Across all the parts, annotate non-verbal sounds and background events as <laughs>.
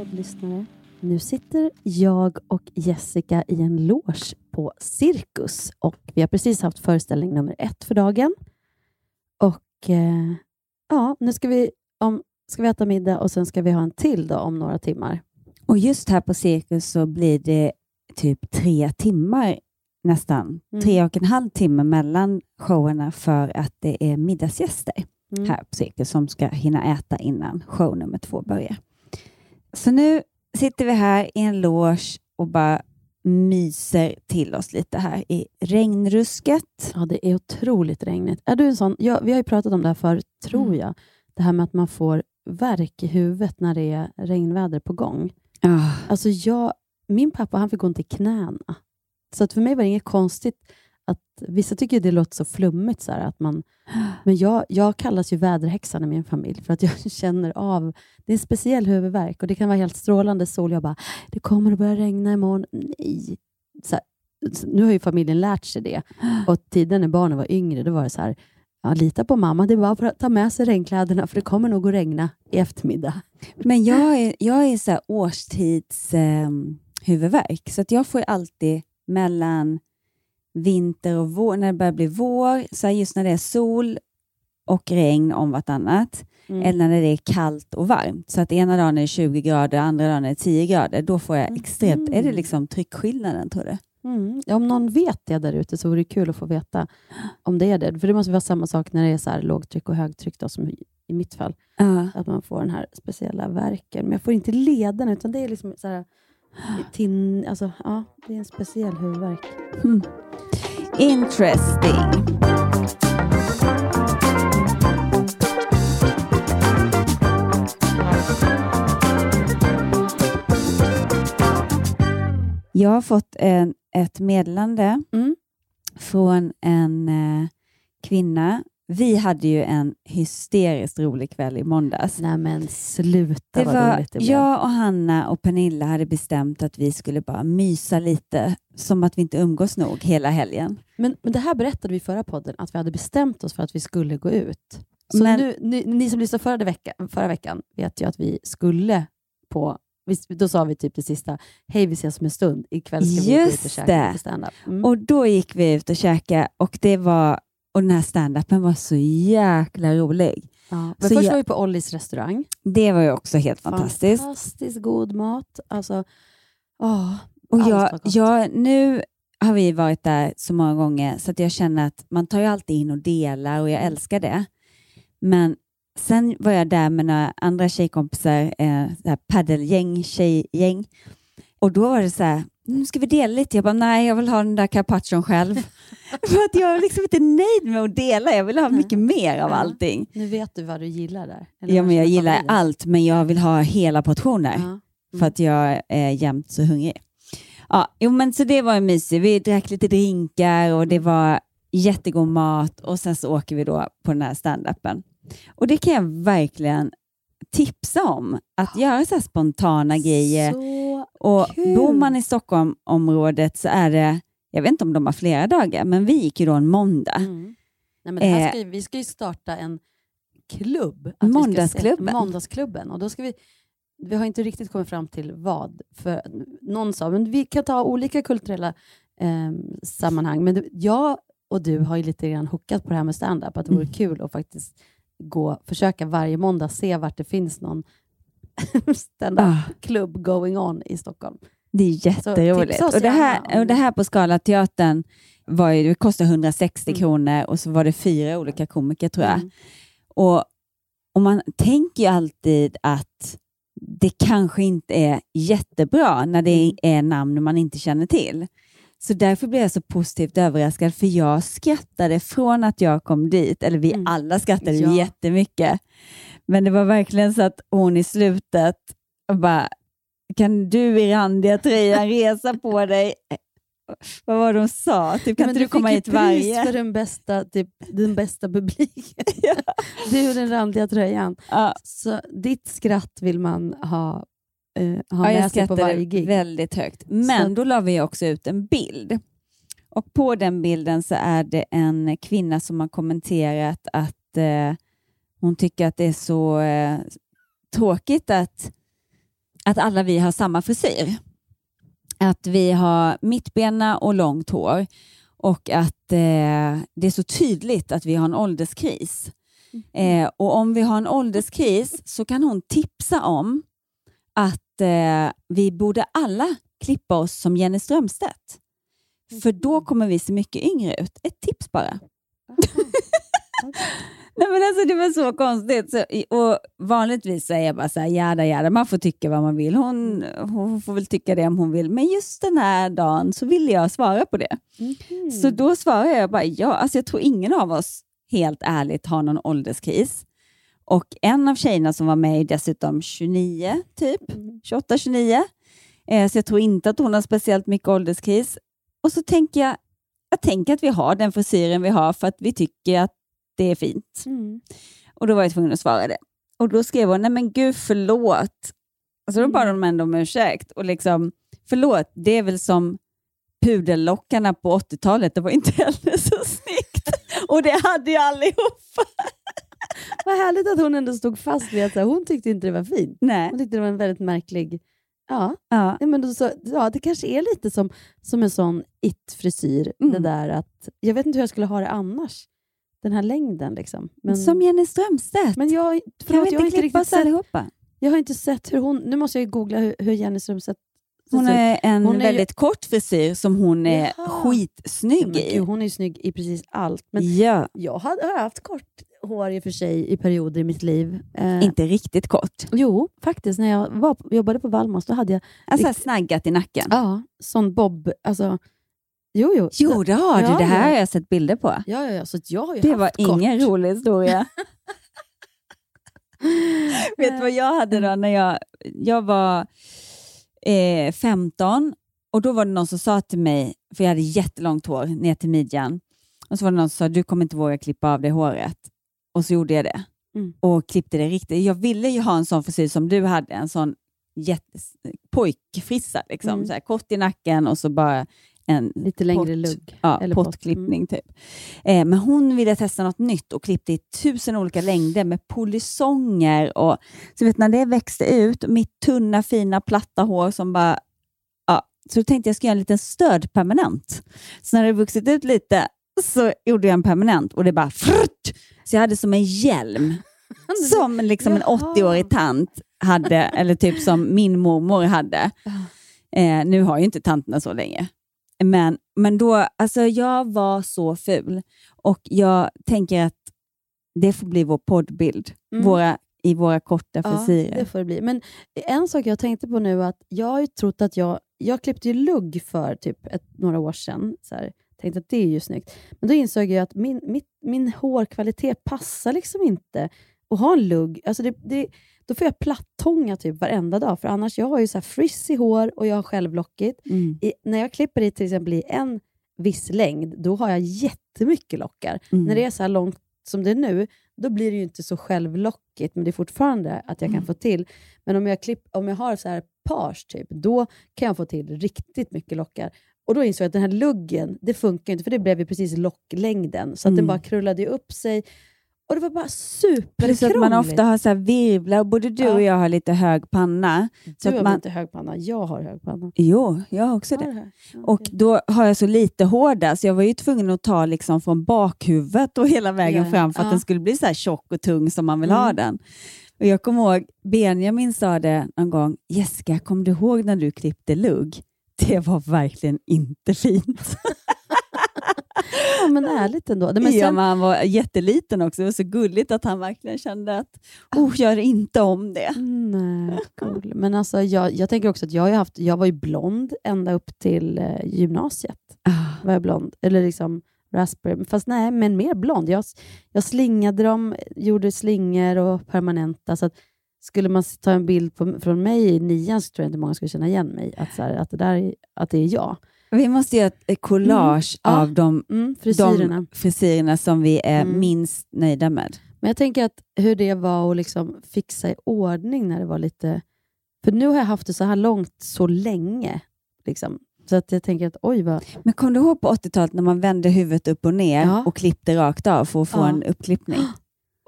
Poddlyssnare. Nu sitter jag och Jessica i en loge på Cirkus och vi har precis haft föreställning nummer ett för dagen. Och eh, ja, nu ska vi, om, ska vi äta middag och sen ska vi ha en till då om några timmar. Och just här på Cirkus så blir det typ tre timmar nästan. Mm. Tre och en halv timme mellan showerna för att det är middagsgäster mm. här på Cirkus som ska hinna äta innan show nummer två börjar. Så nu sitter vi här i en loge och bara myser till oss lite här i regnrusket. Ja, det är otroligt regnigt. Är du en sån, ja, vi har ju pratat om det här förut, tror mm. jag. Det här med att man får värk i huvudet när det är regnväder på gång. Oh. Alltså jag, min pappa han fick ont i knäna. Så att för mig var det inget konstigt att vissa tycker det låter så flummigt. Så här, att man, men jag, jag kallas ju väderhäxan i min familj för att jag <laughs> känner av, det är en speciell huvudvärk och det kan vara helt strålande sol. Jag bara, det kommer att börja regna imorgon. Nej. Så här, nu har ju familjen lärt sig det och tiden när barnen var yngre, då var det så här, ja, lita på mamma, det är bara att ta med sig regnkläderna för det kommer nog att regna i eftermiddag. Men jag är, jag är så här årstids eh, huvudvärk, så att jag får alltid mellan vinter och vår, när det börjar bli vår, så just när det är sol och regn om vartannat, mm. eller när det är kallt och varmt. Så att ena dagen är det 20 grader, andra dagen är det 10 grader. Då får jag extremt... Mm. Är det liksom tryckskillnaden, tror du? Mm. Om någon vet det där ute så vore det kul att få veta om det är det. För det måste vara samma sak när det är så här lågtryck och högtryck, då, som i mitt fall. Uh. Att man får den här speciella verken. Men jag får inte leden, utan det är liksom så här, tin, alltså, ja, det är en speciell huvudvärk. Mm. Interesting. Jag har fått en, ett meddelande mm. från en eh, kvinna vi hade ju en hysteriskt rolig kväll i måndags. Nej men sluta det vad var, roligt det blev. Jag och Hanna och Pernilla hade bestämt att vi skulle bara mysa lite, som att vi inte umgås nog hela helgen. Men, men det här berättade vi i förra podden, att vi hade bestämt oss för att vi skulle gå ut. Så men, nu, ni, ni, som lyssnade förra, vecka, förra veckan vet ju att vi skulle på då sa vi typ det sista, hej vi ses om en stund, ikväll ska vi gå ut och käka lite standup. Mm. Och då gick vi ut och käkade och det var och den här standupen var så jäkla rolig. Ja, men så först jag, var vi på Ollis restaurang. Det var ju också helt fantastiskt. Fantastiskt god mat. Alltså, åh, och jag, jag, nu har vi varit där så många gånger så att jag känner att man tar ju alltid in och delar och jag mm. älskar det. Men sen var jag där med några andra tjejkompisar, eh, paddelgäng, tjejgäng. Och då var det så här, nu ska vi dela lite. Jag bara, nej, jag vill ha den där carpaccion själv. <laughs> För att jag är liksom inte nöjd med att dela. Jag vill ha mycket mer av allting. Nu vet du vad du gillar där. ja, men jag gillar familjen. allt, men jag vill ha hela portioner. Mm. För att jag är jämt så hungrig. Ja, jo, men så det var mysigt. Vi drack lite drinkar och det var jättegod mat och sen så åker vi då på den här standupen. Och det kan jag verkligen tipsa om, att göra så spontana grejer. Så och kul. Bor man i Stockholmområdet så är det, jag vet inte om de har flera dagar, men vi gick ju då en måndag. Mm. Nej, men här ska, eh, vi ska ju starta en klubb. Måndagsklubben. Se, måndagsklubben. Och då ska vi, vi har inte riktigt kommit fram till vad. För någon sa men vi kan ta olika kulturella eh, sammanhang, men jag och du har ju lite grann hookat på det här med stand-up, att det vore mm. kul att faktiskt gå, försöka varje måndag se vart det finns någon <laughs> stand-up-klubb going on i Stockholm. Det är jätteroligt. Och det, här, och det här på Skala teatern var ju, det kostade 160 Mm. kronor och så var det fyra olika komiker tror jag. Mm. Och, och man tänker ju alltid att det kanske inte är jättebra när det Mm. är namn man inte känner till. Så därför blev jag så positivt överraskad, för jag skrattade från att jag kom dit, eller vi Mm. alla skrattade Ja. jättemycket. Men det var verkligen så att hon i slutet bara, kan du i randiga tröjan resa på dig? <laughs> Vad var det hon sa? Typ, kan Men inte du komma hit fick ju pris varje? för den bästa, typ, den bästa publiken. <laughs> Du och den randiga tröjan. Ja. Så ditt skratt vill man ha, eh, ha Ja, jag med sig på varje gig. väldigt högt. Men Så- då la vi också ut en bild. Och på den bilden så är det en kvinna som har kommenterat att eh, hon tycker att det är så eh, tråkigt att, att alla vi har samma frisyr. Att vi har mittbena och långt hår och att eh, det är så tydligt att vi har en ålderskris. Eh, och om vi har en ålderskris så kan hon tipsa om att eh, vi borde alla klippa oss som Jenny Strömstedt. För då kommer vi se mycket yngre ut. Ett tips bara. <laughs> Nej, men alltså, det var så konstigt. Så, och vanligtvis är jag bara så här, jada, jada, man får tycka vad man vill. Hon, hon får väl tycka det om hon vill. Men just den här dagen så ville jag svara på det. Mhm. Så då svarar jag bara ja. Alltså jag tror ingen av oss helt ärligt har någon ålderskris. Och en av tjejerna som var med är dessutom 29, typ. Mm. 28-29. Eh, så jag tror inte att hon har speciellt mycket ålderskris. Och så tänker jag, jag tänker att vi har den frisyren vi har för att vi tycker att det är fint. Mm. Och då var jag tvungen att svara det. Och då skrev hon, nej men gud förlåt. Alltså då bad Mm. de ändå om ursäkt. Och liksom, förlåt, det är väl som pudellockarna på 80-talet, det var inte <laughs> heller så snyggt. Och det hade ju allihopa. <laughs> Vad härligt att hon ändå stod fast vid att så här, hon tyckte inte det var fint. Nej. Hon tyckte det var en väldigt märklig... Ja, Ja. Nej, men då, så, ja det kanske är lite som, som en sån it-frisyr. Mm. Det där att, jag vet inte hur jag skulle ha det annars. Den här längden. Liksom. Men, Som Jenny Strömstedt. men jag, kan förlåt, vi jag, har inte klippa oss allihopa? jag har inte sett hur hon... Nu måste jag ju googla hur, hur Jenny Strömstedt Hon är en Hon är ju- väldigt kort frisyr som hon är Jaha. skitsnygg i. hon är ju snygg i precis allt. Men Ja, jag har haft kort hår i och för sig i perioder i mitt liv. Eh, inte riktigt kort. Jo, faktiskt. När jag var, jobbade på Valmos då hade jag Alltså Rikt- snaggat i nacken. ja, sån bob... Alltså, jo, jo. Jo, det har du. Ja, det här ja. har jag sett bilder på. Ja, ja, ja. Så jag har Det var kort. ingen rolig historia. <laughs> <laughs> Vet du vad jag hade då när jag, jag var eh, 15 och då var det någon som sa till mig, för jag hade jättelångt hår ner till midjan, och så var det någon som sa du kommer inte våga klippa av det håret. Och så gjorde jag det. Mm. Och klippte det riktigt. Jag ville ju ha en sån frisyr som du hade, en sån jättes, pojkfrissa, liksom. Mm. så här, kort i nacken och så bara en Lite längre pott. lugg. Ja, Eller pott. pottklippning typ. Eh, men hon ville testa något nytt och klippte i tusen olika längder med polisonger. Och, så vet, när det växte ut, mitt tunna fina platta hår som bara... Ja, så då tänkte jag ska göra en liten stöd permanent. Så när det vuxit ut lite så gjorde jag en permanent och det bara... Frutt! Så jag hade som en hjälm. <laughs> Som liksom en Jaha. 80-årig tant hade, eller typ som min mormor hade. Eh, nu har ju inte tanterna så länge. Men, men då, alltså jag var så ful och jag tänker att det får bli vår poddbild Mm. våra, i våra korta Ja, frisyrer. det får det bli. Men en sak jag tänkte på nu att jag har ju trott att jag... Jag klippte ju lugg för typ ett, några år sedan. Så här, tänkte att det är ju snyggt. Men då insåg jag att min, mitt, min hårkvalitet passar liksom inte att ha en lugg. Alltså det, det, då får jag plattånga typ varenda dag. För annars, jag har ju så här frizzy hår och jag har självlockigt. Mm. I, när jag klipper det till exempel i en viss längd, då har jag jättemycket lockar. Mm. När det är så långt som det är nu, då blir det ju inte så självlockigt, men det är fortfarande att jag kan Mm. få till. Men om jag, klipp, om jag har så här page, typ, då kan jag få till riktigt mycket lockar. Och då insåg jag att den här luggen, det funkar inte, för det blev ju precis locklängden. Så att den Mm. bara krullade upp sig. Och det var bara Plus att superkrångligt. man ofta har så här virvlar, både du Ja. och jag har lite hög panna. Du så har man- inte hög panna? Jag har hög panna. Jo, jag har också Har det. Ja, Och då har jag så lite hår där, så jag var ju tvungen att ta liksom från bakhuvudet och hela vägen Ja, fram för att ja. den skulle bli så här tjock och tung som man vill ha Mm. den. Och jag kommer ihåg, Benjamin sa det någon gång, Jessica, kommer du ihåg när du klippte lugg? Det var verkligen inte fint. Ja, men ärligt ändå. Men ja, sen, men han var jätteliten också. Det var så gulligt att han verkligen kände att, oh, gör inte om det. Nej, cool. Men alltså, jag, jag tänker också att jag, har haft, jag var ju blond ända upp till eh, gymnasiet. Ah. Var jag blond. Eller liksom raspberry. Fast nej, men mer blond. Jag, jag slingade dem, gjorde slingor och permanenta. Så att skulle man ta en bild på, från mig i nian så tror jag inte många skulle känna igen mig. Att, så här, att, det, där, är- att det är jag. Vi måste göra ett collage Mm, ja. av de, Mm, frisyrerna. de frisyrerna som vi är Mm. minst nöjda med. Men jag tänker att hur det var att liksom fixa i ordning när det var lite... För nu har jag haft det så här långt så länge. Liksom. Så att jag tänker att oj vad... Men kom du ihåg på 80-talet när man vände huvudet upp och ner Ja. och klippte rakt av för att få Ja. en uppklippning? <gasps>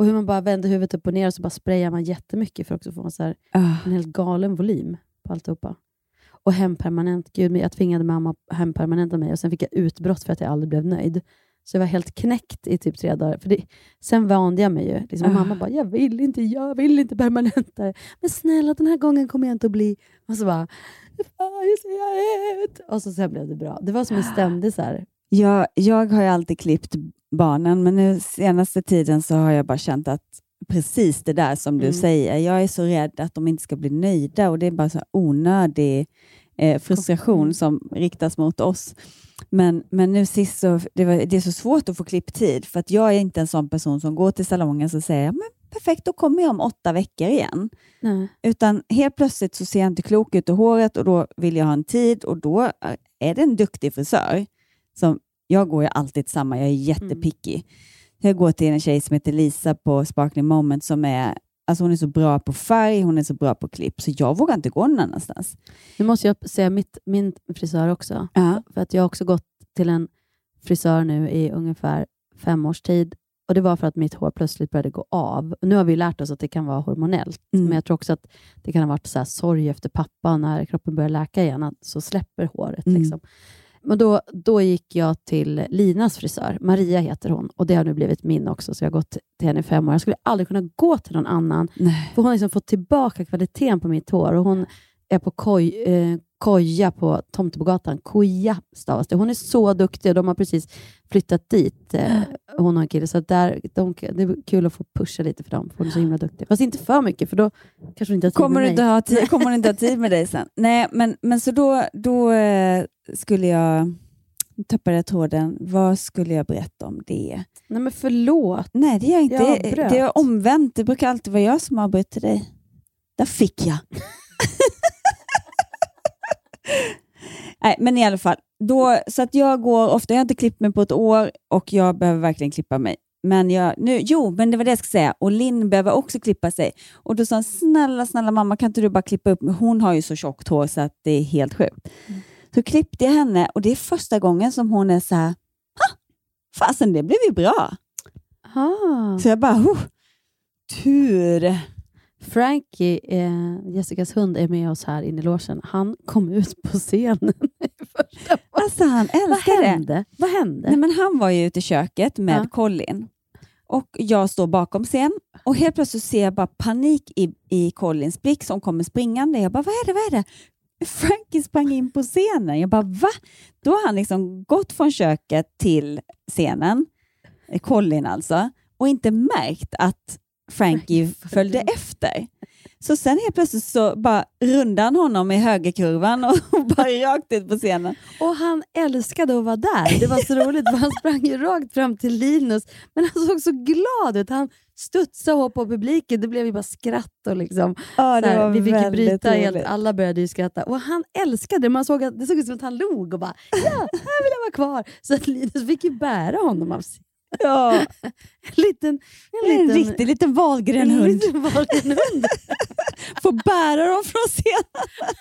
Och hur man bara vänder huvudet upp och ner och så bara sprayar man jättemycket för att också få en, så här, Ah. en helt galen volym på alltihopa. Och hempermanent. Gud, jag tvingade mamma att hempermanenta mig och sen fick jag utbrott för att jag aldrig blev nöjd. Så jag var helt knäckt i typ tre dagar. För det, sen vande jag mig ju. Liksom, Ah. Mamma bara, jag vill inte, jag vill inte permanenta det. Men snälla, den här gången kommer jag inte att bli... Och så bara, "Fan, jag ser ut. Och så sen blev det bra. Det var som en ständig så här, Jag, jag har ju alltid klippt barnen, men nu senaste tiden så har jag bara känt att precis det där som du Mm. säger, jag är så rädd att de inte ska bli nöjda och det är bara så onödig eh, frustration som riktas mot oss. Men, men nu sist så, det, var, det är så svårt att få klipptid för att jag är inte en sån person som går till salongen och säger men perfekt, då kommer jag om åtta veckor igen. nej. Utan helt plötsligt så ser jag inte klok ut i håret och då vill jag ha en tid och då är det en duktig frisör. Som, jag går ju alltid samma, jag är jättepicky. Jag går till en tjej som heter Lisa på Sparkling Moment som är Alltså hon är så bra på färg, hon är så bra på klipp, så jag vågar inte gå någon annanstans. Nu måste jag säga mitt, min frisör också. Ja. För att jag har också gått till en frisör nu i ungefär fem års tid. Och Det var för att mitt hår plötsligt började gå av. Nu har vi lärt oss att det kan vara hormonellt. Mm. Men jag tror också att det kan ha varit så sorg efter pappa. När kroppen börjar läka igen, så släpper håret. Mm. Liksom. Men då, då gick jag till Linas frisör. Maria heter hon. Och Det har nu blivit min också, så jag har gått till henne i fem år. Jag skulle aldrig kunna gå till någon annan. Nej. För hon har liksom fått tillbaka kvaliteten på mitt hår. Och hon är på koj, eh, koja på Tomtebogatan. Koja stavas det. Hon är så duktig och de har precis flyttat dit, eh, hon och en kille. Så där, de, det är kul att få pusha lite för dem, för hon är så himla duktig. Fast inte för mycket, för då kanske hon inte har tid Kommer med du mig. inte ha tid, kommer hon inte ha <laughs> tid med dig sen? Nej, men, men så då, då eh, skulle jag tappade jag tråden. Vad skulle jag berätta om det? Nej men förlåt. Nej, det gör jag inte. Jag Det, är omvänt. Det brukar alltid vara jag som avbryter dig. Där fick jag. <laughs> Nej, men i alla fall. Då, så att jag går ofta, jag har inte klippt mig på ett år och jag behöver verkligen klippa mig. Men jag, nu, jo, men det var det jag skulle säga. Och Linn behöver också klippa sig. Och då sa hon, snälla, snälla mamma, kan inte du bara klippa upp mig? Hon har ju så tjockt hår så att det är helt sjukt. Så klippte jag henne och det är första gången som hon är så här, "Ha, fasen det blev ju bra. Ah. Så jag bara, oh, tur. Frankie, eh, Jessicas hund, är med oss här inne i logen. Han kom ut på scenen <laughs> första Alltså han Vad älskar det. hände? Vad hände? Nej, men han var ju ute i köket med Ja. Colin och jag står bakom scen och helt plötsligt ser jag bara panik i, i Collins blick som kommer springande. Jag bara, vad är det? Vad är det? Frankie sprang in på scenen. Jag bara, va? Då har han liksom gått från köket till scenen, Colin alltså, och inte märkt att Frankie följde efter. Så sen helt plötsligt så bara rundade han honom i högerkurvan och <laughs> bara rakt ut på scenen. Och han älskade att vara där. Det var så roligt, för han sprang ju rakt fram till Linus, men han såg så glad ut. Han studsade och hoppade på publiken. Det blev ju bara skratt. Och liksom, Ja, så här, vi fick ju bryta helt, alla började ju skratta. Och han älskade det. Man såg att, det såg ut som att han log och bara “Ja, här vill jag vara kvar”. Så att Linus fick ju bära honom av sig. <laughs> Ja, En liten... En, en liten, riktig liten en Wahlgren-hund. liten Wahlgren-hund. <laughs> Får bära dem från scenen. <laughs>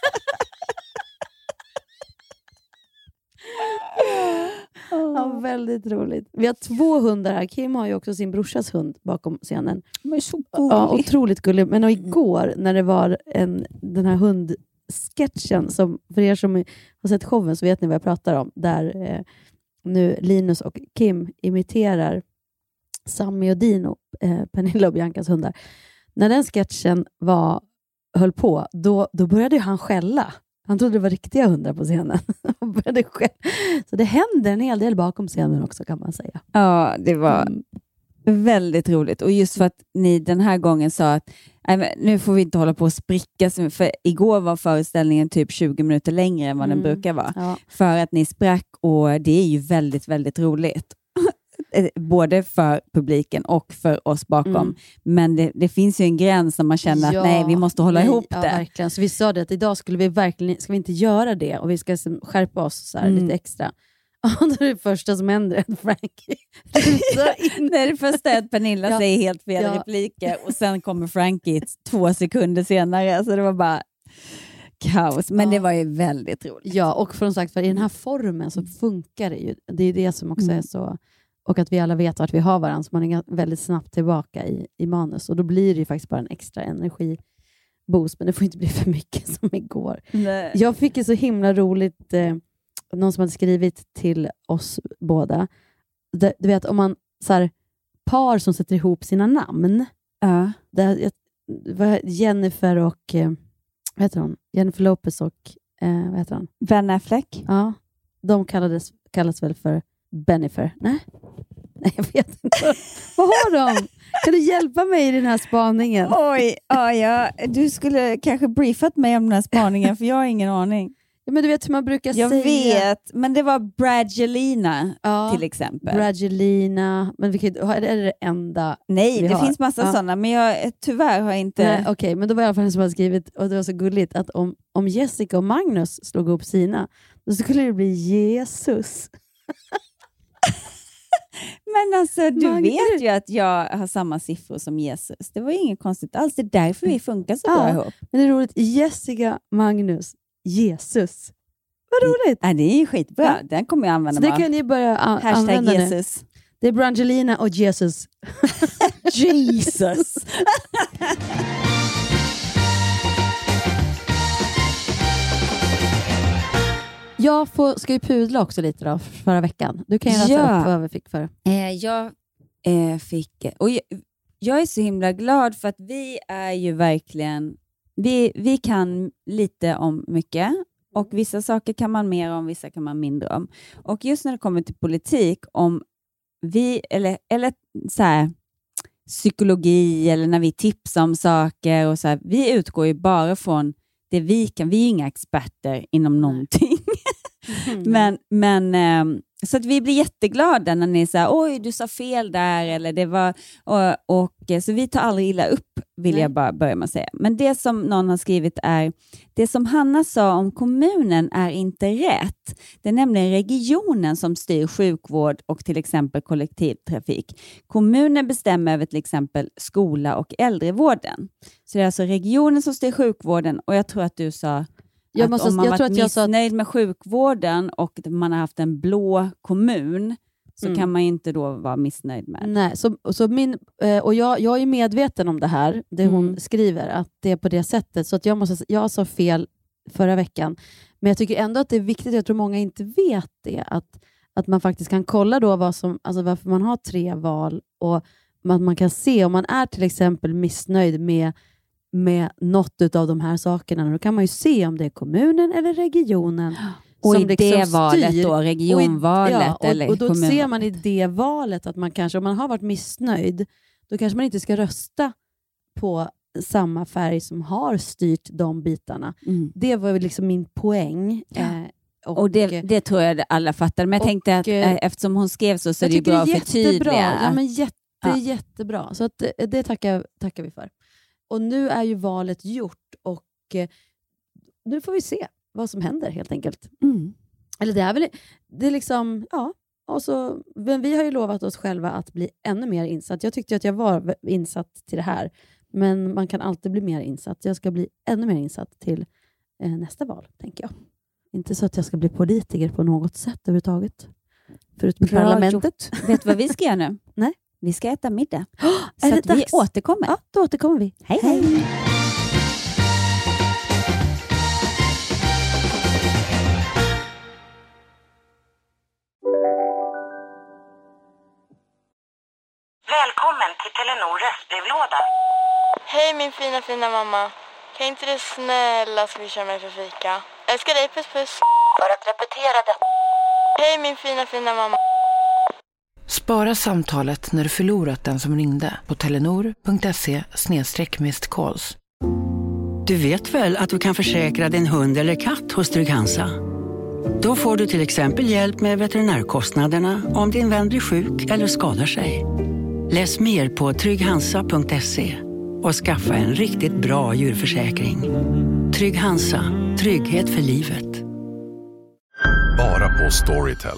Ja, väldigt roligt. Vi har två hundar här. Kim har ju också sin brorsas hund bakom scenen. De är så Ja, gullig. otroligt gullig. Men och igår när det var en, den här hundsketchen, som, för er som har sett showen så vet ni vad jag pratar om, där eh, nu Linus och Kim imiterar Sammy och Dino, eh, Pernilla och Biancas hundar. när den sketchen var, höll på, då, då började han skälla. Han trodde det var riktiga hundar på scenen. <laughs> Han började skälla. Så det händer en hel del bakom scenen också kan man säga. Ja, det var Mm. Väldigt roligt. Och just för att ni den här gången sa att "Nej, men nu får vi inte hålla på och spricka, för igår var föreställningen typ 20 minuter längre än vad den Mm. brukar vara. Ja. För att ni sprack och det är ju väldigt, väldigt roligt. <laughs> Eh, Både för publiken och för oss bakom. Mm. Men det, det finns ju en gräns när man känner att Ja, nej, vi måste hålla nej, ihop ja, det. Verkligen. Så vi sa det att idag skulle vi verkligen ska vi inte göra det och vi ska skärpa oss så Mm. lite extra. <laughs> Och då är det första som händer att Frankie. <laughs> <laughs> Nej, det första är att Pernilla Ja. säger helt fel Ja. repliker och sen kommer Frankie två sekunder senare. Så det var bara kaos. Men Ja. det var ju väldigt roligt. Ja, och som sagt, för i den här formen så funkar det ju. Det är det som också Mm. är så... Och att vi alla vet vart vi har varandra, så man är väldigt snabbt tillbaka i, i manus. Och då blir det ju faktiskt bara en extra energiboost, men det får inte bli för mycket som igår. Nej. Jag fick ju så himla roligt, eh, någon som hade skrivit till oss båda. Det, du vet, om man så här, par som sätter ihop sina namn. Ja. Det, det var Jennifer och, eh, vad heter hon? Jennifer Lopez och, eh, vad heter han? Ben Affleck. Ja, de kallades, kallas väl för Benifer? Nej? Nej, jag vet inte. <laughs> Vad har de? Kan du hjälpa mig i den här spaningen? Oj, ja, ja, du skulle kanske briefat mig om den här spaningen för jag har ingen aning. Ja, men du vet hur man brukar Jag säga. vet, men det var Brangelina Ja, till exempel. Brangelina. Men vi kan, inte- är det det enda? Nej, vi det har. finns massa Ja. sådana, men jag tyvärr har inte... Nej, Okej, men då var det i alla fall en som hade skrivit, och det var så gulligt, att om, om Jessica och Magnus slog ihop sina, då skulle det bli Jesus. <laughs> Men alltså, du Magnus. vet ju att jag har samma siffror som Jesus. Det var inget konstigt alls. Det är därför vi funkar så Ja. bra ihop. Men det är roligt, Jessica, Magnus, Jesus. Vad roligt! Ja, det är ju skitbra. Ja. Den kommer jag Så använda det bara. kan ni börja a- Hashtag använda nu. Jesus. Det är Brangelina och Jesus. <laughs> Jesus! <laughs> Jag får, ska ju pudla också lite då, förra veckan. Du kan ju läsa Ja. upp vad vi fick för. Eh, jag eh, fick... Och jag, jag är så himla glad för att vi är ju verkligen... Vi, vi kan lite om mycket och vissa saker kan man mer om, vissa kan man mindre om. Och just när det kommer till politik, om vi, eller, eller så här, psykologi eller när vi tipsar om saker, och så här, vi utgår ju bara från det vi kan. Vi är inga experter inom någonting. <laughs> Men, men, ehm, så att vi blir jätteglada när ni säger oj, du sa fel där. Eller det var, och, och, eh, så vi tar aldrig illa upp, vill Nej. jag bara börja med att säga. Men det som någon har skrivit är, det som Hanna sa om kommunen är inte rätt. Det är nämligen regionen som styr sjukvård och till exempel kollektivtrafik. Kommunen bestämmer över till exempel skola och äldrevården. Så det är alltså regionen som styr sjukvården och jag tror att du sa Jag, att måste, om man jag varit tror att missnöjd med sjukvården och man har haft en blå kommun så Mm. kan man inte då vara missnöjd med. Nej, så, så min, eh, och jag, jag är medveten om det här, det hon Mm. skriver, att det är på det sättet. Så att jag, måste, jag sa fel förra veckan, men jag tycker ändå att det är viktigt, jag tror många inte vet det, att, att man faktiskt kan kolla då vad som, alltså varför man har tre val och att man kan se om man är till exempel missnöjd med, med något av de här sakerna. Då kan man ju se om det är kommunen eller regionen Och som i liksom det valet styr. då, regionvalet och, i, ja, och, eller och då kommun... ser man i det valet att man kanske, om man har varit missnöjd, då kanske man inte ska rösta på samma färg som har styrt de bitarna. Mm. Det var liksom min poäng. Ja. Eh, och, Och det, det tror jag alla fattar. Men jag tänkte att eh, eh, eftersom hon skrev så, så är det bra det är att förtydliga. Ja, men jätte, Ja. jättebra. Så att, eh, det tackar, tackar vi för. Och nu är ju valet gjort och eh, nu får vi se vad som händer helt enkelt. Mm. Eller det är väl, det är liksom, ja. Och så, men vi har ju lovat oss själva att bli ännu mer insatt. Jag tyckte att jag var insatt till det här, men man kan alltid bli mer insatt. Jag ska bli ännu mer insatt till eh, nästa val, tänker jag. Inte så att jag ska bli politiker på något sätt överhuvudtaget. Förutom Bra parlamentet. Vet du vad vi ska göra nu? <laughs> Nej. Vi ska äta middag. <gasps> är Så det att vi dags? återkommer. Ja, då återkommer vi. Hej, hej. Välkommen till Telenor röstbrevlåda. Hej min fina fina mamma. Kan inte du snälla swisha mig för fika? Älskar dig, puss puss. För att repetera det. Hej min fina fina mamma. Spara samtalet när du förlorat den som ringde på telenor.se calls. Du vet väl att du kan försäkra din hund eller katt hos Trygg-Hansa? Då får du till exempel hjälp med veterinärkostnaderna om din vän blir sjuk eller skadar sig. Läs mer på trygghansa.se och skaffa en riktigt bra djurförsäkring. Trygg Hansa, trygghet för livet. Bara på Storytel.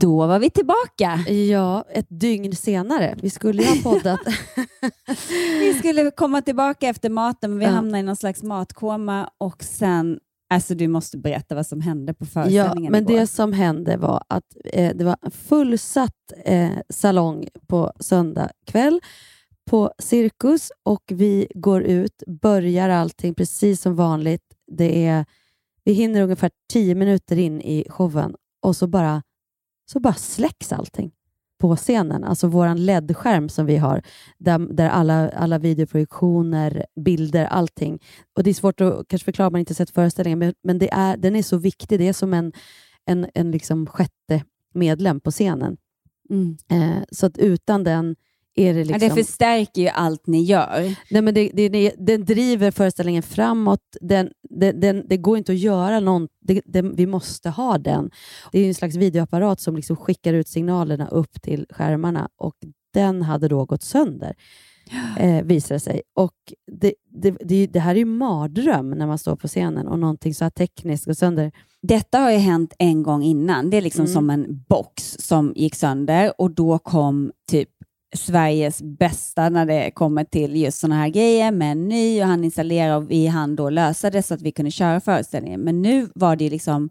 Då var vi tillbaka. Ja, ett dygn senare. Vi skulle ju ha poddat. <laughs> vi skulle komma tillbaka efter maten, men vi Ja. hamnade i någon slags matkoma och sen, alltså du måste berätta vad som hände på Ja, föreställningen men igår. det som hände var att eh, det var fullsatt eh, salong på söndag kväll på Cirkus och vi går ut, börjar allting precis som vanligt. Det är, vi hinner ungefär tio minuter in i showen och så bara, så bara släcks allting på scenen. Alltså våran LED-skärm som vi har, där, där alla, alla videoprojektioner, bilder, allting. Och Det är svårt att kanske förklara om man inte sett föreställningen, men, men det är, den är så viktig. Det är som en, en, en liksom sjätte medlem på scenen. Mm. Eh, så att utan den är det Ja, liksom... det förstärker ju allt ni gör. Nej, men det, det, det, den driver föreställningen framåt. Den, den, den, det går inte att göra någon, det, den, Vi måste ha den. Det är en slags videoapparat som liksom skickar ut signalerna upp till skärmarna och den hade då gått sönder, <gasps> eh, visar det sig. Och det, det, det, det här är ju mardröm när man står på scenen och någonting så här tekniskt går sönder. Detta har ju hänt en gång innan. Det är liksom Mm. som en box som gick sönder och då kom typ Sveriges bästa när det kommer till just sådana här grejer med en ny och han installerade och vi hann då lösa det så att vi kunde köra föreställningen. Men nu var det liksom,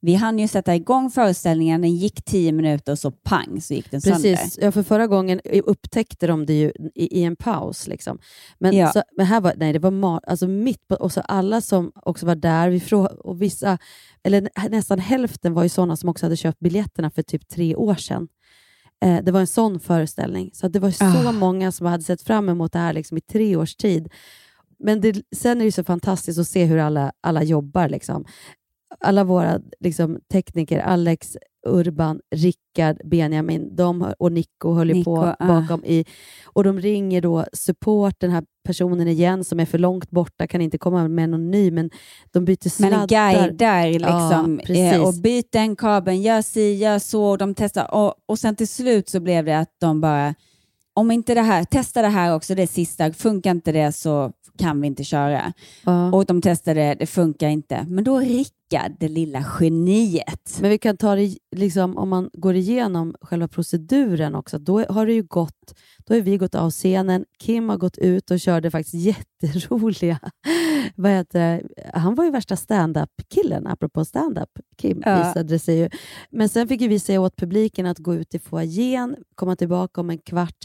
vi hann ju sätta igång föreställningen, den gick tio minuter och så pang så gick den sönder. Precis, ja, för förra gången upptäckte de det ju i, i en paus. Liksom. Men, Ja. så, men här var nej, det var ma- alltså mitt på, och så alla som också var där, vi frå, och vissa, eller nä- nästan hälften var ju sådana som också hade köpt biljetterna för typ tre år sedan. Eh, det var en sån föreställning, så det var så Ah. många som hade sett fram emot det här liksom, i tre års tid. Men det, sen är det så fantastiskt att se hur alla, alla jobbar. Liksom. Alla våra liksom, tekniker, Alex, Urban, Rickard, Benjamin de, och Nico höll ju Nico, på ah. bakom. I, och de ringer då support, den här personen igen som är för långt borta, kan inte komma med någon ny, men de byter sladdar. Men guidar liksom, Ja, eh, och byt den kabeln, gör si, gör så, och de testar. Och, och sen till slut så blev det att de bara, om inte det här, testa det här också, det är sista, funkar inte det så kan vi inte köra. Ja. Och de testade, det funkar inte. Men då Rickard, det lilla geniet. Men vi kan ta det, liksom, om man går igenom själva proceduren också, då har det ju gått, då har vi gått av scenen, Kim har gått ut och körde faktiskt <laughs> jätteroliga, vad heter det? han var ju värsta stand-up-killen, apropå stand-up, Kim Ja. visade sig ju. Men sen fick vi säga åt publiken att gå ut i foajén, komma tillbaka om en kvart,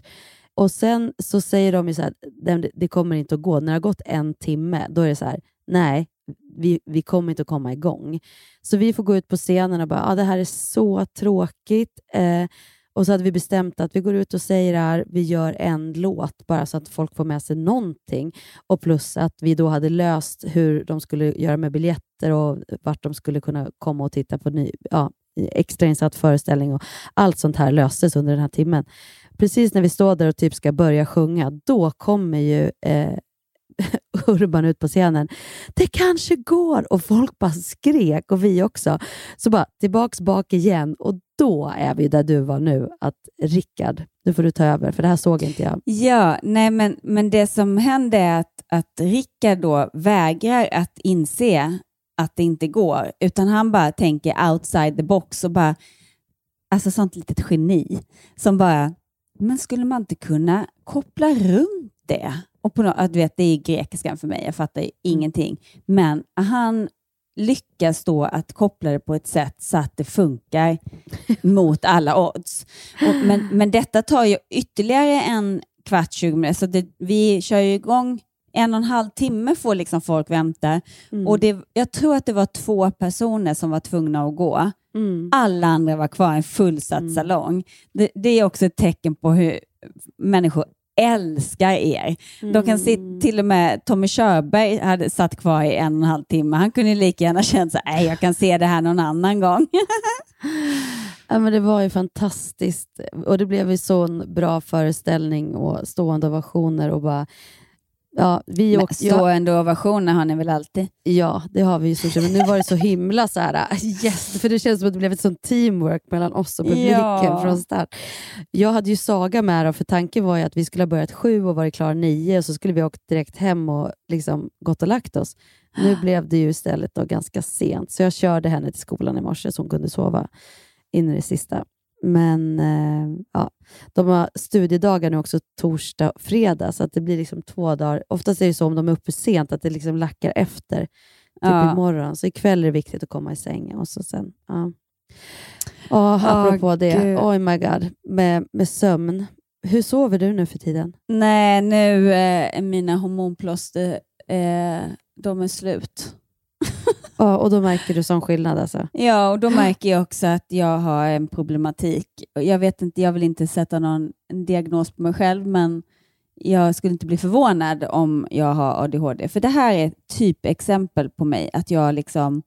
och sen så säger de ju så här, "Det- det kommer inte att gå. När det har gått en timme, då är det så här, nej, vi, vi kommer inte att komma igång. Så vi får gå ut på scenen och bara, ah, det här är så tråkigt. Eh, och så hade vi bestämt att vi går ut och säger det här, vi gör en låt bara så att folk får med sig någonting. Och plus att vi då hade löst hur de skulle göra med biljetter och vart de skulle kunna komma och titta på ny, ja, extrainsatt föreställning och allt sånt här löstes under den här timmen. Precis när vi står där och typ ska börja sjunga, då kommer ju eh, <laughs> Urban ut på scenen. Det kanske går! Och folk bara skrek och vi också. Så bara tillbaks bak igen och då är vi där du var nu. Att Rickard, nu får du ta över för det här såg inte jag. Ja, nej men, men det som händer är att, att Rickard då vägrar att inse att det inte går, utan han bara tänker outside the box och bara, alltså sånt litet geni som bara, men skulle man inte kunna koppla runt det? Och på något, du vet, det är grekiskan för mig, jag fattar ju ingenting. Men han lyckas då att koppla det på ett sätt så att det funkar <laughs> mot alla odds. Och, men, men detta tar ju ytterligare en kvart, 20 minuter. Så det, vi kör ju igång en och en halv timme får liksom folk vänta. Mm. Och det, jag tror att det var två personer som var tvungna att gå. Mm. Alla andra var kvar i en fullsatt salong. Det, det är också ett tecken på hur människor älskar er. De kan se, Mm. till och med Tommy Körberg hade satt kvar i en och en halv timme. Han kunde lika gärna känt så nej jag kan se det här någon annan gång. <laughs> Ja, men det var ju fantastiskt och det blev ju sån bra föreställning och stående ovationer och bara Ja, vi Men ja, Stående ovationer har ni väl alltid? ja, det har vi ju stort men nu var det så himla så här, yes, för det känns som att det blev ett sånt teamwork mellan oss och publiken Ja. från start. Jag hade ju Saga med då, för tanken var ju att vi skulle ha börjat sju och varit klara nio och så skulle vi åkt direkt hem och liksom gått och lagt oss. Nu blev det ju istället då ganska sent, så jag körde henne till skolan i morse så hon kunde sova in i det sista. Men eh, ja, de har studiedagar nu också torsdag och fredag, så att det blir liksom två dagar. Oftast är det så om de är uppe sent, att det liksom lackar efter typ Ja. imorgon. Så ikväll är det viktigt att komma i sängen. Och så sen, ja. Oh, apropå det, gud. oh my god, med, med sömn. Hur sover du nu för tiden? Nej, nu eh, är mina hormonplåster eh, de är slut. Ja, och då märker du sån skillnad alltså? Ja, och då märker jag också att jag har en problematik. Jag vet inte, jag vill inte sätta någon diagnos på mig själv, men jag skulle inte bli förvånad om jag har ADHD. För det här är ett typexempel på mig, att jag liksom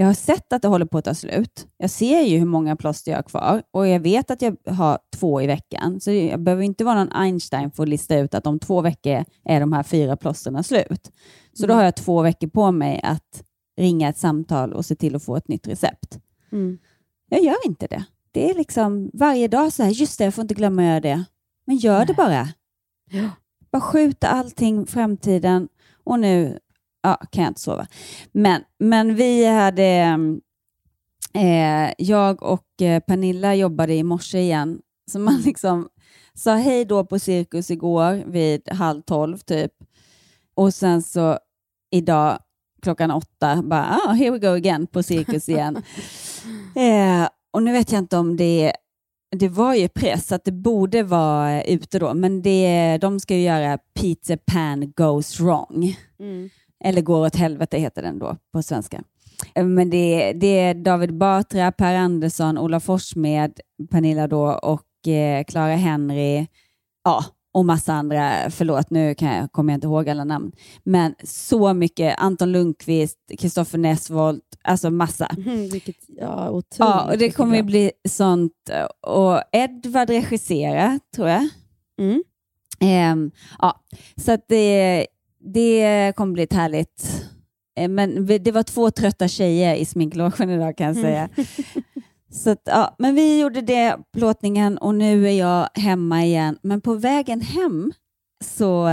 jag har sett att det håller på att ta slut. Jag ser ju hur många plåster jag har kvar och jag vet att jag har två i veckan. Så jag behöver inte vara någon Einstein för att lista ut att om två veckor är de här fyra plåsterna slut. Så då har jag två veckor på mig att ringa ett samtal och se till att få ett nytt recept. Mm. Jag gör inte det. Det är liksom varje dag så här, just det, jag får inte glömma att göra det. Men gör det bara. Ja. Bara skjuta allting framtiden och nu ja, kan jag inte sova. Men, men vi hade, eh, jag och eh, Pernilla jobbade i morse igen, så man <laughs> liksom sa hej då på Cirkus igår vid halv tolv typ. Och sen så idag klockan åtta, bara ah, here we go again på Cirkus igen. <laughs> eh, och nu vet jag inte om det det var ju press, att det borde vara ute då, men det, de ska ju göra Peter Pan goes wrong. Mm. Eller går åt helvete heter den då på svenska. Eh, Men det, det är David Batra, Per Andersson, Ola Forssmed, Pernilla då och eh, Clara Henry. Ja, och massa andra. Förlåt, nu kan jag, kommer jag inte ihåg alla namn. Men så mycket. Anton Lundqvist, Kristoffer Nessvold, alltså massa. <laughs> Mm, vilket, ja, otroligt. Ja, och det kommer ju bli sånt. Och Edvard regisserar, tror jag. Mm. Ehm, ja, så att det, det kommer bli ett härligt... Eh, Men det var två trötta tjejer i sminklogen idag kan jag Mm. säga. <laughs> Så att, ja, men vi gjorde det, plåtningen, och nu är jag hemma igen. Men på vägen hem så,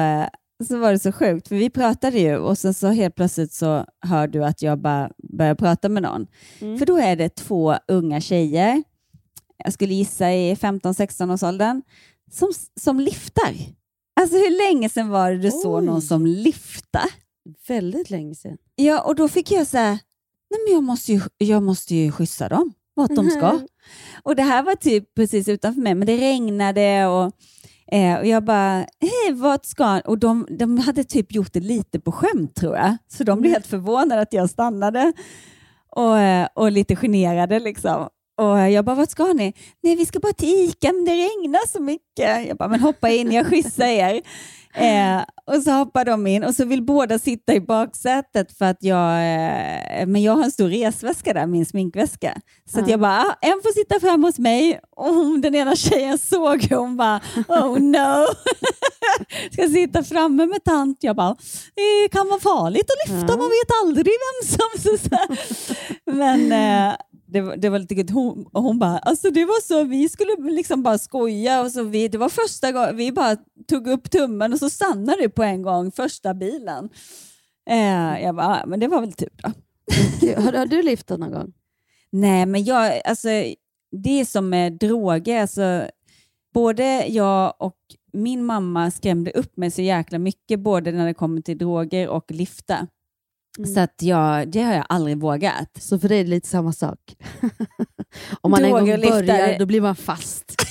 så var det så sjukt, för vi pratade ju och sen så helt plötsligt så hör du att jag bara börjar prata med någon. Mm. För då är det två unga tjejer, jag skulle gissa i 15-16 års åldern, som, som liftar. Alltså hur länge sedan var det du såg Oj. någon som liftar? Väldigt länge sedan. Ja, och då fick jag så här, nej men jag måste ju, jag måste ju skjutsa dem vart de ska. Och det här var typ precis utanför mig, men det regnade och, eh, och jag bara, hej vart ska Och de, de hade typ gjort det lite på skämt tror jag, så de blev helt förvånade att jag stannade och, eh, och lite generade liksom. Och jag bara, vart ska ni? Nej, vi ska bara till ICA, men det regnar så mycket. Jag bara, men hoppa in, jag skjutsar er. <laughs> Eh, och så hoppar de in och så vill båda sitta i baksätet för att jag, eh, men jag har en stor resväska där, min sminkväska. Så Ja. jag bara, ah, en får sitta fram hos mig och hon, den ena tjejen såg hur hon bara, oh no. <laughs> Ska sitta framme med tant. Jag bara, det kan vara farligt att lyfta, Ja. man vet aldrig vem som... <laughs> Så, så. Men eh, det, var- det var lite gött. Hon, hon bara, alltså det var så, vi skulle liksom bara skoja och så vi, det var första gången, vi bara tog upp tummen och så stannade det på en gång, första bilen. Eh, jag bara, "Ah, men det var väl tur då. Gud, Har, har du liftat någon gång? Nej, men jag, alltså, det är som med droger. Alltså, både jag och min mamma skrämde upp mig så jäkla mycket, både när det kommer till droger och lifta. Så att jag, det har jag aldrig vågat. Så för dig är det lite samma sak. <laughs> Om man en gång lyfta börjar, då blir man fast. <laughs>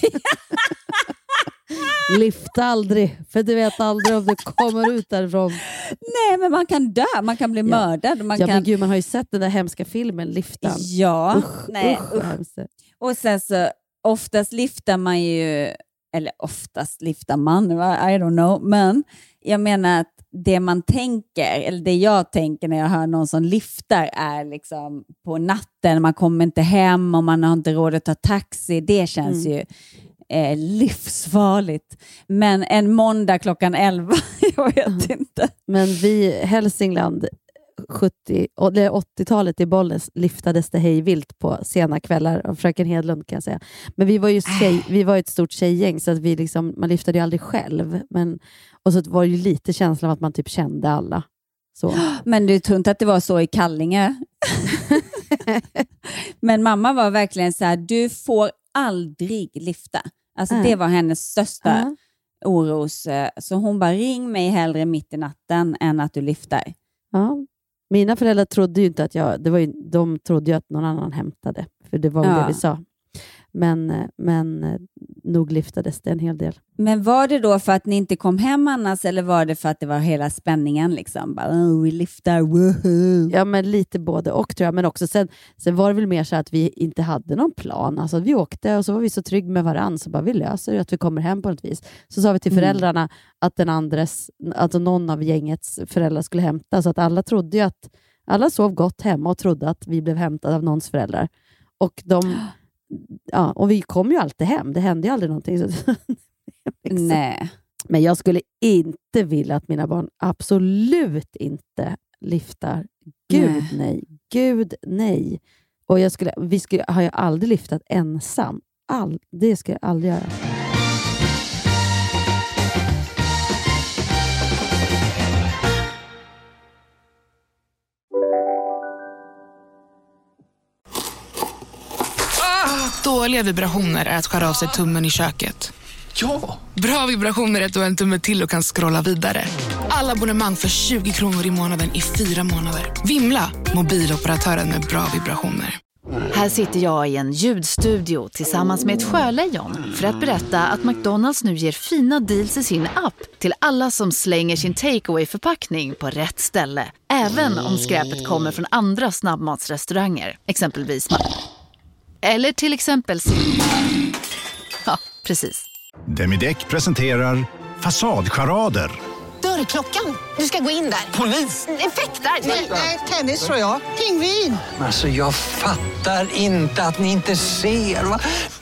<laughs> Lyfta aldrig, för du vet aldrig om du kommer ut därifrån. Nej, men man kan dö, man kan bli mördad. och Man ja, kan... men gud, man har ju sett den där hemska filmen, Liftan. Ja, Usch, nej, usch, usch. Och sen så oftast lyfter man ju, eller oftast lyfter man? I don't know, men jag menar att det man tänker, eller det jag tänker när jag hör någon som lyfter är liksom på natten, man kommer inte hem och man har inte råd att ta taxi. Det känns Mm. ju eh, livsfarligt. Men en måndag klockan 11, <laughs> jag vet inte. Men vi, Hälsingland, 70, eller 80-talet i Bollnäs liftades det hej vilt på sena kvällar av fröken Hedlund kan jag säga. Men vi var ju tjej, vi var ett stort tjejgäng så att vi liksom, man liftade ju aldrig själv. Men, och så var det ju lite känslan av att man typ kände alla. Så. <gasps> Men du tror inte att det var så i Kallinge? <laughs> Men mamma var verkligen så här, du får aldrig lyfta. Alltså det var hennes största Ja. oros. Så hon bara, ring mig hellre mitt i natten än att du lyfter. Ja. Mina föräldrar trodde ju inte att jag... Det var ju, de trodde ju att någon annan hämtade, för det var ju Ja. det vi sa. Men, men nog liftades det en hel del. Men var det då för att ni inte kom hem annars eller var det för att det var hela spänningen? Liksom? Bara, oh, vi lyfter, woohoo. Ja, men lite både och tror jag. Men också sen, sen var det väl mer så att vi inte hade någon plan. Alltså, vi åkte och så var vi så trygga med varandra, så bara vi löser det, att vi kommer hem på något vis. Så sa vi till Mm. föräldrarna att den andres, alltså någon av gängets föräldrar skulle hämta, så att alla trodde ju att alla sov gott hemma och trodde att vi blev hämtade av någons föräldrar. Och, de, <gasps> ja, och vi kom ju alltid hem. Det hände ju aldrig någonting. Så <laughs> Liksom. Nej. Men jag skulle inte vilja att mina barn absolut inte lyftar. Gud Nej. nej. Gud nej. Och jag skulle, vi skulle, har ju aldrig lyftat ensam. All, det ska jag aldrig göra. Dåliga vibrationer är att skära av sig tummen i köket. Ja! Bra vibrationer är att du har en tumme till och kan scrolla vidare. Alla abonnemang för 20 kronor i månaden i fyra månader. Vimla! Mobiloperatören med bra vibrationer. Här sitter jag i en ljudstudio tillsammans med ett sjölejon för att berätta att McDonalds nu ger fina deals i sin app till alla som slänger sin takeaway förpackning på rätt ställe. Även om skräpet kommer från andra snabbmatsrestauranger, exempelvis Eller till exempel Ja, precis. Demideck presenterar Fasadcharader. Dörrklockan. Du ska gå in där. Polis? Effektar? Nej, tennis tror jag. Pingvin. Alltså jag fattar inte att ni inte ser. Va?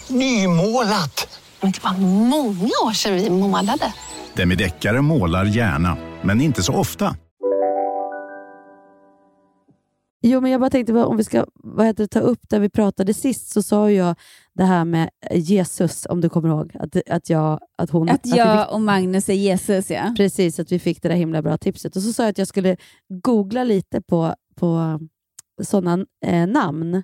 Nymålat! Men det var många år sedan vi målade. Demideckare målar gärna, men inte så ofta. Jo, men jag bara tänkte om vi ska vad heter det, ta upp där vi pratade sist, så sa jag det här med Jesus, om du kommer ihåg. Att, att, jag, att, hon, Att jag fick- och Magnus är Jesus, ja. Precis, att vi fick det där himla bra tipset. Och så sa jag att jag skulle googla lite på, på sådana eh, namn. Och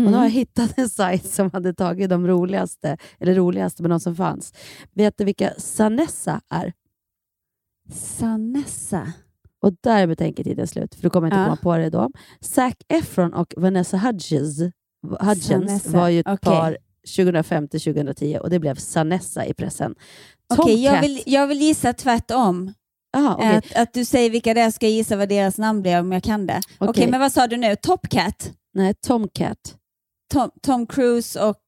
Mm. då har jag hittat en sajt som hade tagit de roligaste, eller roligaste, men de som fanns. Vet du vilka Sanessa är? Sanessa? Och där är betänketiden slut, för då kommer jag inte Ja. komma på det då. Zac Efron och Vanessa Hudgens, Hudgens var ju ett okej. par 2005 till 2010 och det blev Sanessa i pressen. Okej, jag, Tomcat. vill, jag vill gissa tvärtom. Aha, okej. att, att du säger vilka det är, ska jag gissa vad deras namn blir om jag kan det. Okej, Okej. men vad sa du nu? Topcat? Nej, Tomcat. Tom, Tom Cruise och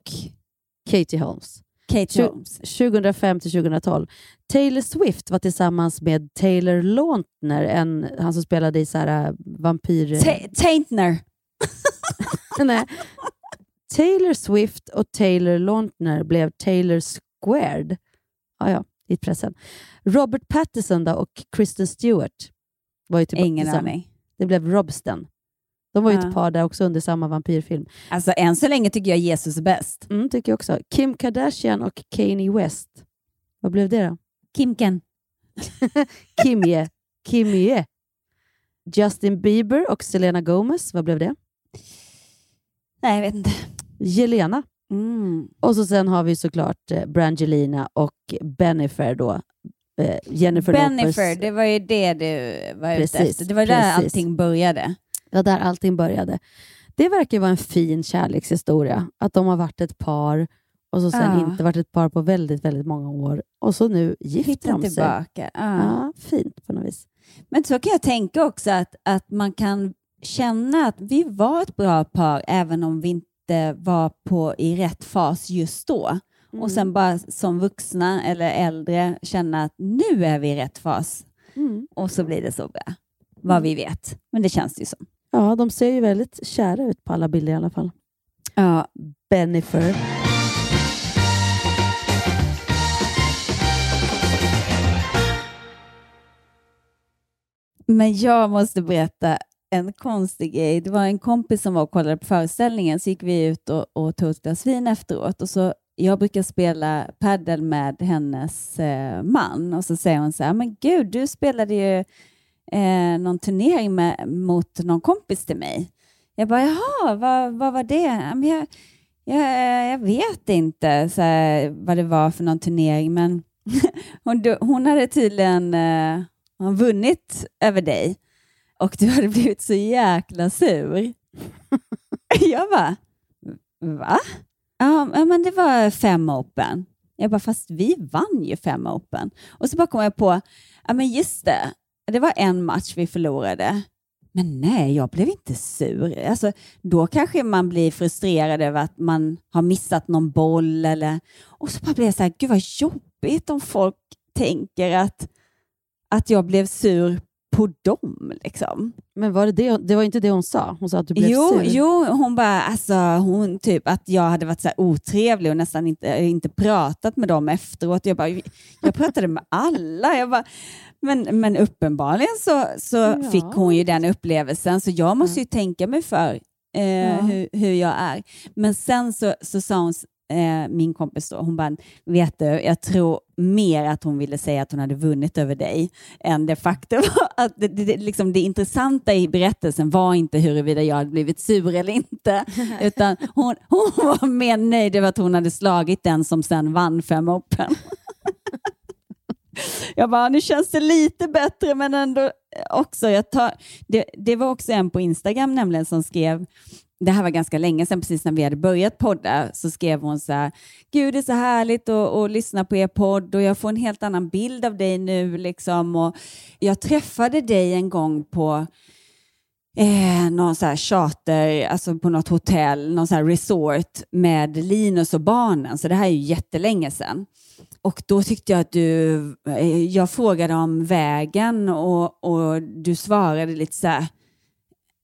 Katie Holmes. Kate Holmes. 2005 till 2012. Taylor Swift var tillsammans med Taylor Lautner, en, han som spelade i så här, äh, vampyr... Ta- Taintner. <laughs> Nej. Taylor Swift och Taylor Lautner blev Taylor Squared. Ah, ja, i pressen. Robert Pattinson då och Kristen Stewart var ju tillbaka Ingen tillsammans. aning. Det blev Robsten. De var ju Ja. ett par där också under samma vampyrfilm. Alltså än så länge tycker jag Jesus är bäst. Mm, tycker jag också. Kim Kardashian och Kanye West. Vad blev det då? Kimken. <laughs> Kimje. Kimje. Justin Bieber och Selena Gomez. Vad blev det? Nej, jag vet inte. Jelena. Mm. Och så sen har vi såklart eh, Brangelina och Bennifer då. eh, Jennifer Bennifer, Lopez. det var ju det du var ute efter. Det var där precis. allting började. Ja, där allting började. Det verkar vara en fin kärlekshistoria. Att de har varit ett par och så sen Ja. inte varit ett par på väldigt, väldigt många år. Och så nu gifter Hittar de sig. tillbaka. Ja. Ja, fint på något vis. Men så kan jag tänka också att, att man kan känna att vi var ett bra par även om vi inte var på, i rätt fas just då. Mm. Och sen bara som vuxna eller äldre känna att nu är vi i rätt fas. Mm. Och så blir det så bra. Vad vi vet. Men det känns det ju som. Ja, de ser ju väldigt kära ut på alla bilder i alla fall. Ja. Bennifer. Men jag måste berätta en konstig grej. Det var en kompis som var och kollade på föreställningen, så gick vi ut och, och tog ett glas vin efteråt. Och så, jag brukar spela paddel med hennes eh, man och så säger hon så här, men gud, du spelade ju eh, någon turnering med, mot någon kompis till mig. Jag bara, jaha, vad, vad var det? Men jag, jag, jag vet inte så här, vad det var för någon turnering, men <laughs> hon, hon hade tydligen eh, hon vunnit över dig och du hade blivit så jäkla sur. <laughs> jag bara, va? Ja, men det var fem open. Jag bara, fast vi vann ju fem open. Och så bara kom jag på, ja men just det, det var en match vi förlorade. Men nej, jag blev inte sur. Alltså, då kanske man blir frustrerad över att man har missat någon boll. Eller... Och så bara blir jag så här, gud vad jobbigt om folk tänker att, att jag blev sur på dem. Liksom. Men var det, det, det var inte det hon sa? Hon sa att du blev Jo, sur? jo, hon bara, alltså hon typ att jag hade varit så otrevlig och nästan inte, inte pratat med dem efteråt. Jag bara, jag pratade med alla. Jag bara, men, men uppenbarligen så, så Ja. fick hon ju den upplevelsen, så jag måste ju tänka mig för eh, Ja. hur, hur jag är. Men sen så, så sa hon, eh, min kompis då, hon bara, vet du, jag tror mer att hon ville säga att hon hade vunnit över dig än det faktum <laughs> att det, det, det, liksom det intressanta i berättelsen var inte huruvida jag hade blivit sur eller inte, <laughs> utan hon, hon var mer nöjd över att hon hade slagit den som sen vann fem open. <laughs> Jag bara, nu känns det lite bättre, men ändå också. Jag tar, det, det var också en på Instagram nämligen som skrev, det här var ganska länge sedan, precis när vi hade börjat podda, så skrev hon så här, gud det är så härligt att, att lyssna på er podd och jag får en helt annan bild av dig nu. Liksom. Och jag träffade dig en gång på eh, någon så här charter, alltså på något hotell, någon så här resort med Linus och barnen, så det här är ju jättelänge sedan. Och då tyckte jag att du, eh, jag frågade om vägen och, och du svarade lite så här,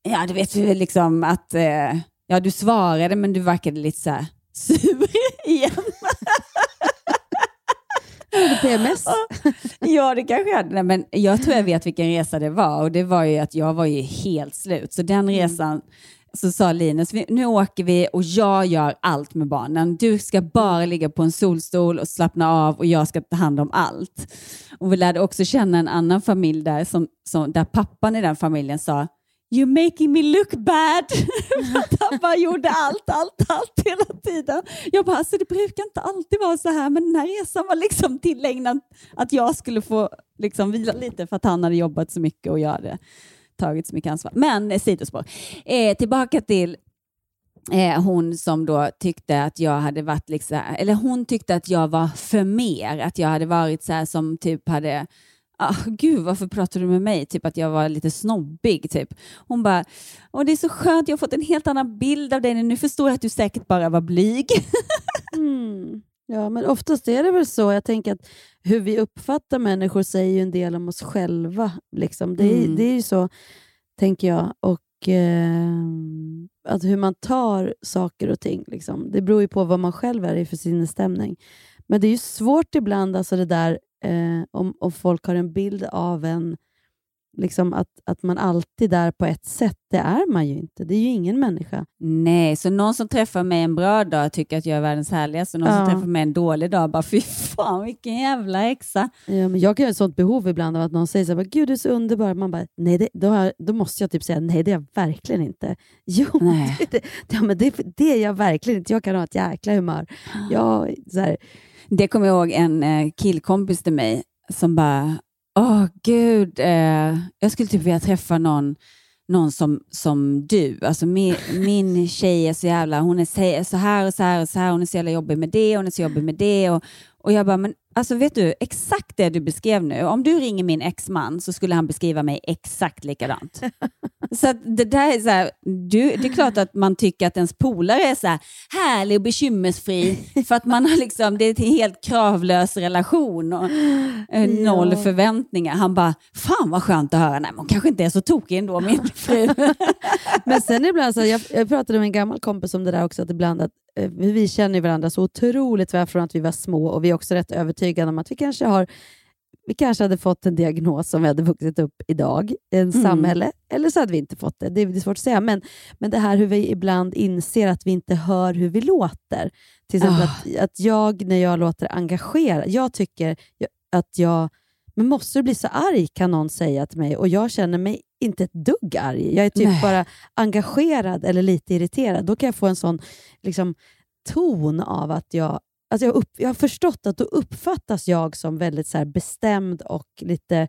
ja du vet liksom att, eh, ja du svarade men du verkade lite så här sur <laughs> igen. PMS? ja, det kanske jag hade. Men jag tror jag vet vilken resa det var och det var ju att jag var ju helt slut. Så den resan så sa Linus, "Vi- nu åker vi och jag gör allt med barnen. Du ska bara ligga på en solstol och slappna av och jag ska ta hand om allt. Och vi lärde också känna en annan familj där, som, som, där pappan i den familjen sa You're making me look bad. <laughs> För att han bara gjorde allt, allt, allt hela tiden. Jag bara, alltså det brukar inte alltid vara så här, men den här resan var liksom tillägnad att jag skulle få liksom vila lite för att han hade jobbat så mycket och jag hade tagit så mycket ansvar. Men eh, sidospår. Eh, tillbaka till eh, hon som då tyckte att jag hade varit liksom, eller hon tyckte att jag var för mer, att jag hade varit så här som typ hade Ah, gud, varför pratar du med mig? Typ att jag var lite snobbig. Typ. Hon bara, Åh, det är så skönt, jag har fått en helt annan bild av dig. Nu förstår jag att du säkert bara var blyg. <laughs> Mm. Ja, men oftast är det väl så. Jag tänker att hur vi uppfattar människor säger ju en del om oss själva. Liksom. Det, är, Mm. det är ju så, tänker jag. Och eh, att hur man tar saker och ting. Liksom. Det beror ju på vad man själv är i för sinnesstämning. Men det är ju svårt ibland, alltså det där eh, om, om folk har en bild av en, liksom att, att man alltid är på ett sätt. Det är man ju inte. Det är ju ingen människa. Nej, så någon som träffar mig en bra dag tycker att jag är världens härligaste. Någon Ja. som träffar mig en dålig dag bara, <laughs> fy fan vilken jävla häxa. Ja, men jag kan ha ett sånt behov ibland av att någon säger så här, Gud du är så underbar. Man bara, nej, det, då, har, då måste jag typ säga, nej det är jag verkligen inte. <laughs> Jo, Nej. det, ja, men det, det är jag verkligen inte. Jag kan ha ett jäkla humör. <gasps> Jag, så här, det kommer jag ihåg en eh, killkompis till mig som bara, åh gud, eh, jag skulle typ vilja träffa någon, någon som, som du. Alltså min, min tjej är så jävla, hon är så- så här och så här och så här, hon är så jävla jobbig med det, hon är så jobbig med det. Och, och jag bara, men alltså vet du, exakt det du beskrev nu, om du ringer min exman så skulle han beskriva mig exakt likadant. <laughs> Så det där är så här, du, det är klart att man tycker att ens polare är så här härlig och bekymmersfri <laughs> för att man har liksom, det är en helt kravlös relation och eh, noll Ja. förväntningar. Han bara, fan vad skönt att höra. Nej, hon kanske inte är så tokig ändå, min fru. <laughs> Men sen ibland, så här, jag, jag pratade med en gammal kompis om det där också, att ibland att vi känner varandra så otroligt väl från att vi var små och vi är också rätt övertygade om att vi kanske har vi kanske hade fått en diagnos om vi hade vuxit upp idag i en Mm. samhälle, eller så hade vi inte fått det. Det är, svårt att säga, men, men det här hur vi ibland inser att vi inte hör hur vi låter. Till exempel Ah. att, att jag, när jag låter engagerad, jag tycker att jag men måste du bli så arg kan någon säga till mig och jag känner mig inte ett dugg arg. Jag är typ Nej. bara engagerad eller lite irriterad. Då kan jag få en sån liksom, ton av att jag Alltså jag, upp, jag har förstått att då uppfattas jag som väldigt så bestämd och lite,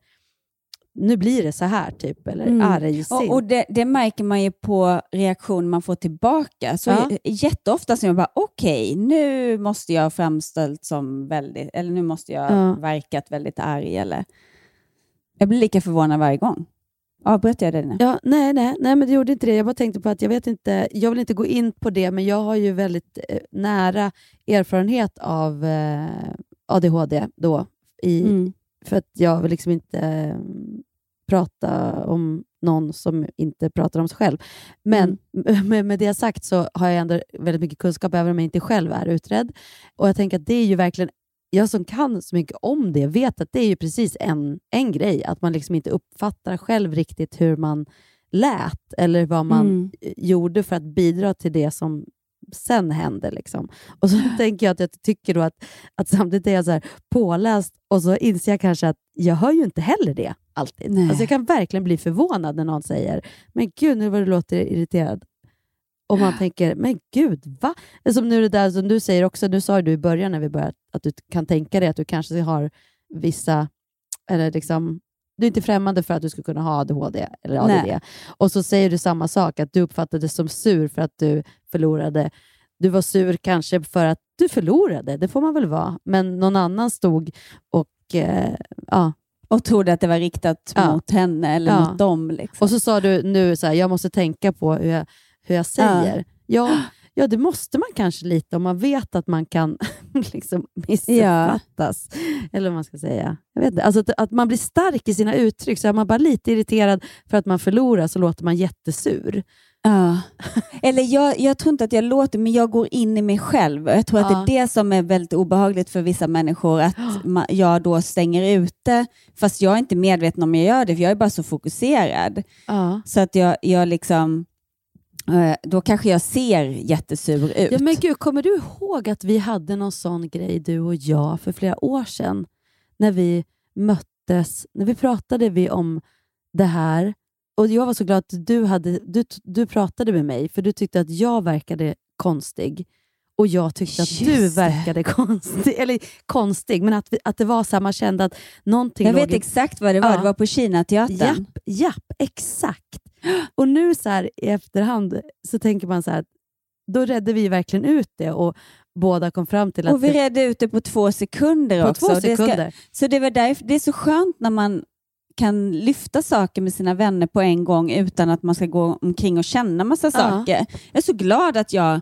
nu blir det så här, typ, eller Mm. argsint. Och, och det, det märker man ju på reaktion man får tillbaka. Så Ja. jätteofta som jag bara, okej, nu måste jag framställt som väldigt, eller nu måste jag Ja. verkat väldigt arg. Eller... Jag blir lika förvånad varje gång. Avbröt jag dig nu? Ja, nej, nej, nej, men det gjorde inte det. Jag bara tänkte på att jag vet inte, jag vill inte gå in på det, men jag har ju väldigt eh, nära erfarenhet av eh, ADHD då. I, Mm. För att jag vill liksom inte eh, prata om någon som inte pratar om sig själv. Men <laughs> med, med det sagt så har jag ändå väldigt mycket kunskap, även om jag inte själv är utredd. Och jag tänker att det är ju verkligen jag som kan så mycket om det vet att det är ju precis en, en grej, att man liksom inte uppfattar själv riktigt hur man lät eller vad man Mm. gjorde för att bidra till det som sen hände. Liksom. Och så tänker jag att jag tycker då att, att samtidigt är jag så här påläst och så inser jag kanske att jag hör ju inte heller det alltid. Nej. Alltså jag kan verkligen bli förvånad när någon säger men gud, nu vad du låter irriterad. Och man tänker, men gud, va? Som nu det där som du säger också, nu sa du i början när vi började att du kan tänka dig att du kanske har vissa, eller liksom, du är inte främmande för att du skulle kunna ha ADHD eller ADD. Nej. Och så säger du samma sak, att du uppfattade som sur för att du förlorade. Du var sur kanske för att du förlorade, det får man väl vara. Men någon annan stod och eh, ja, Och trodde att det var riktat Ja. mot henne eller Ja. mot dem. Liksom. och så sa du nu så här, jag måste tänka på hur jag, hur jag säger. Ja. Ja, det måste man kanske lite om man vet att man kan <laughs> liksom missuppfattas. Eller vad man ska säga. Jag vet inte. Alltså att, att man blir stark i sina uttryck. Så är man bara lite irriterad för att man förlorar så låter man jättesur. Ja. Eller jag, jag tror inte att jag låter, men jag går in i mig själv. Jag tror att Ja. det är det som är väldigt obehagligt för vissa människor, att ma- jag då stänger ute, fast jag är inte medveten om jag gör det, för jag är bara så fokuserad. Ja. Så att jag, jag liksom, då kanske jag ser jättesur ut. Ja, men gud, kommer du ihåg att vi hade någon sån grej, du och jag, för flera år sedan? När vi möttes, när vi pratade vi om det här. Och Jag var så glad att du, hade, du, du pratade med mig, för du tyckte att jag verkade konstig. Och jag tyckte att du Just det. verkade konstig. <laughs> Eller konstig, men att, vi, att det var så här, man kände att någonting jag vet i- exakt vad det var, Ja. det var på Kinateatern. Japp, japp, exakt. Och nu så här, i efterhand så tänker man så här, då redde vi verkligen ut det och båda kom fram till att... Och vi redde ut det på två sekunder På också. två Det ska- sekunder. så det, var därför, det är så skönt när man kan lyfta saker med sina vänner på en gång utan att man ska gå omkring och känna massa Ja. saker. Jag är så glad att jag,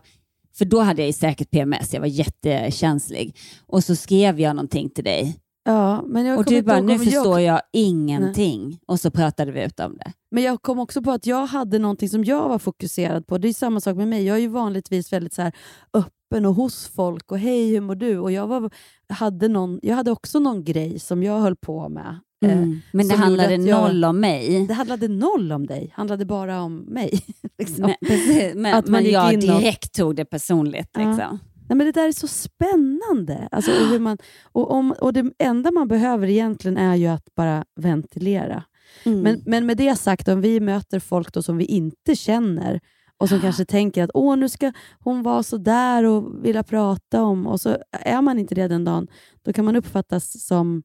för då hade jag säkert PMS, jag var jättekänslig. Och så skrev jag någonting till dig. Ja, men jag Och du bara, nu förstår jag... jag ingenting. Och så pratade vi ut om det. Men jag kom också på att jag hade någonting som jag var fokuserad på. Det är samma sak med mig. Jag är ju vanligtvis väldigt så här öppen och hos folk och hej, hur mår du? Och jag, var, hade någon, jag hade också någon grej som jag höll på med. eh, Mm. Men det handlade jag- noll om mig. Det handlade noll om dig. Det handlade bara om mig. <laughs> liksom. Men, precis, men, Att man men jag in och- direkt tog det personligt. Ja. Nej, men det där är så spännande. Alltså, och, hur man, och, om, och Det enda man behöver egentligen är ju att bara ventilera. Mm. Men, men med det sagt, om vi möter folk då som vi inte känner och som kanske tänker att Åh, nu ska hon vara så där och vilja prata om och så är man inte det den dagen, då kan man uppfattas som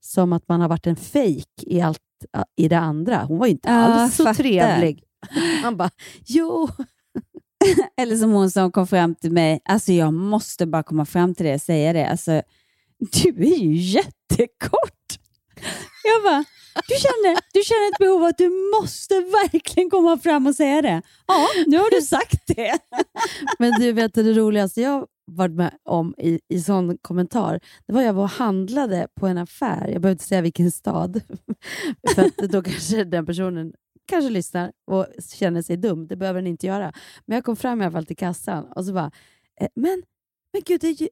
som att man har varit en fejk i allt i det andra. Hon var ju inte alls så fattar. trevlig. Man bara, jo. <laughs> Eller som hon som kom fram till mig, alltså jag måste bara komma fram till det och säga det. Alltså, du är ju jättekort. <laughs> Jag bara, du känner, du känner ett behov att du måste verkligen komma fram och säga det. Ja, nu har du sagt det. <laughs> Men du vet det roligaste jag varit med om i, i sån kommentar, det var jag var och handlade på en affär. Jag behöver inte säga vilken stad, för att då kanske den personen kanske lyssnar och känner sig dum. Det behöver den inte göra. Men jag kom fram i alla fall till kassan och så bara, eh, men, men gud, det är ju,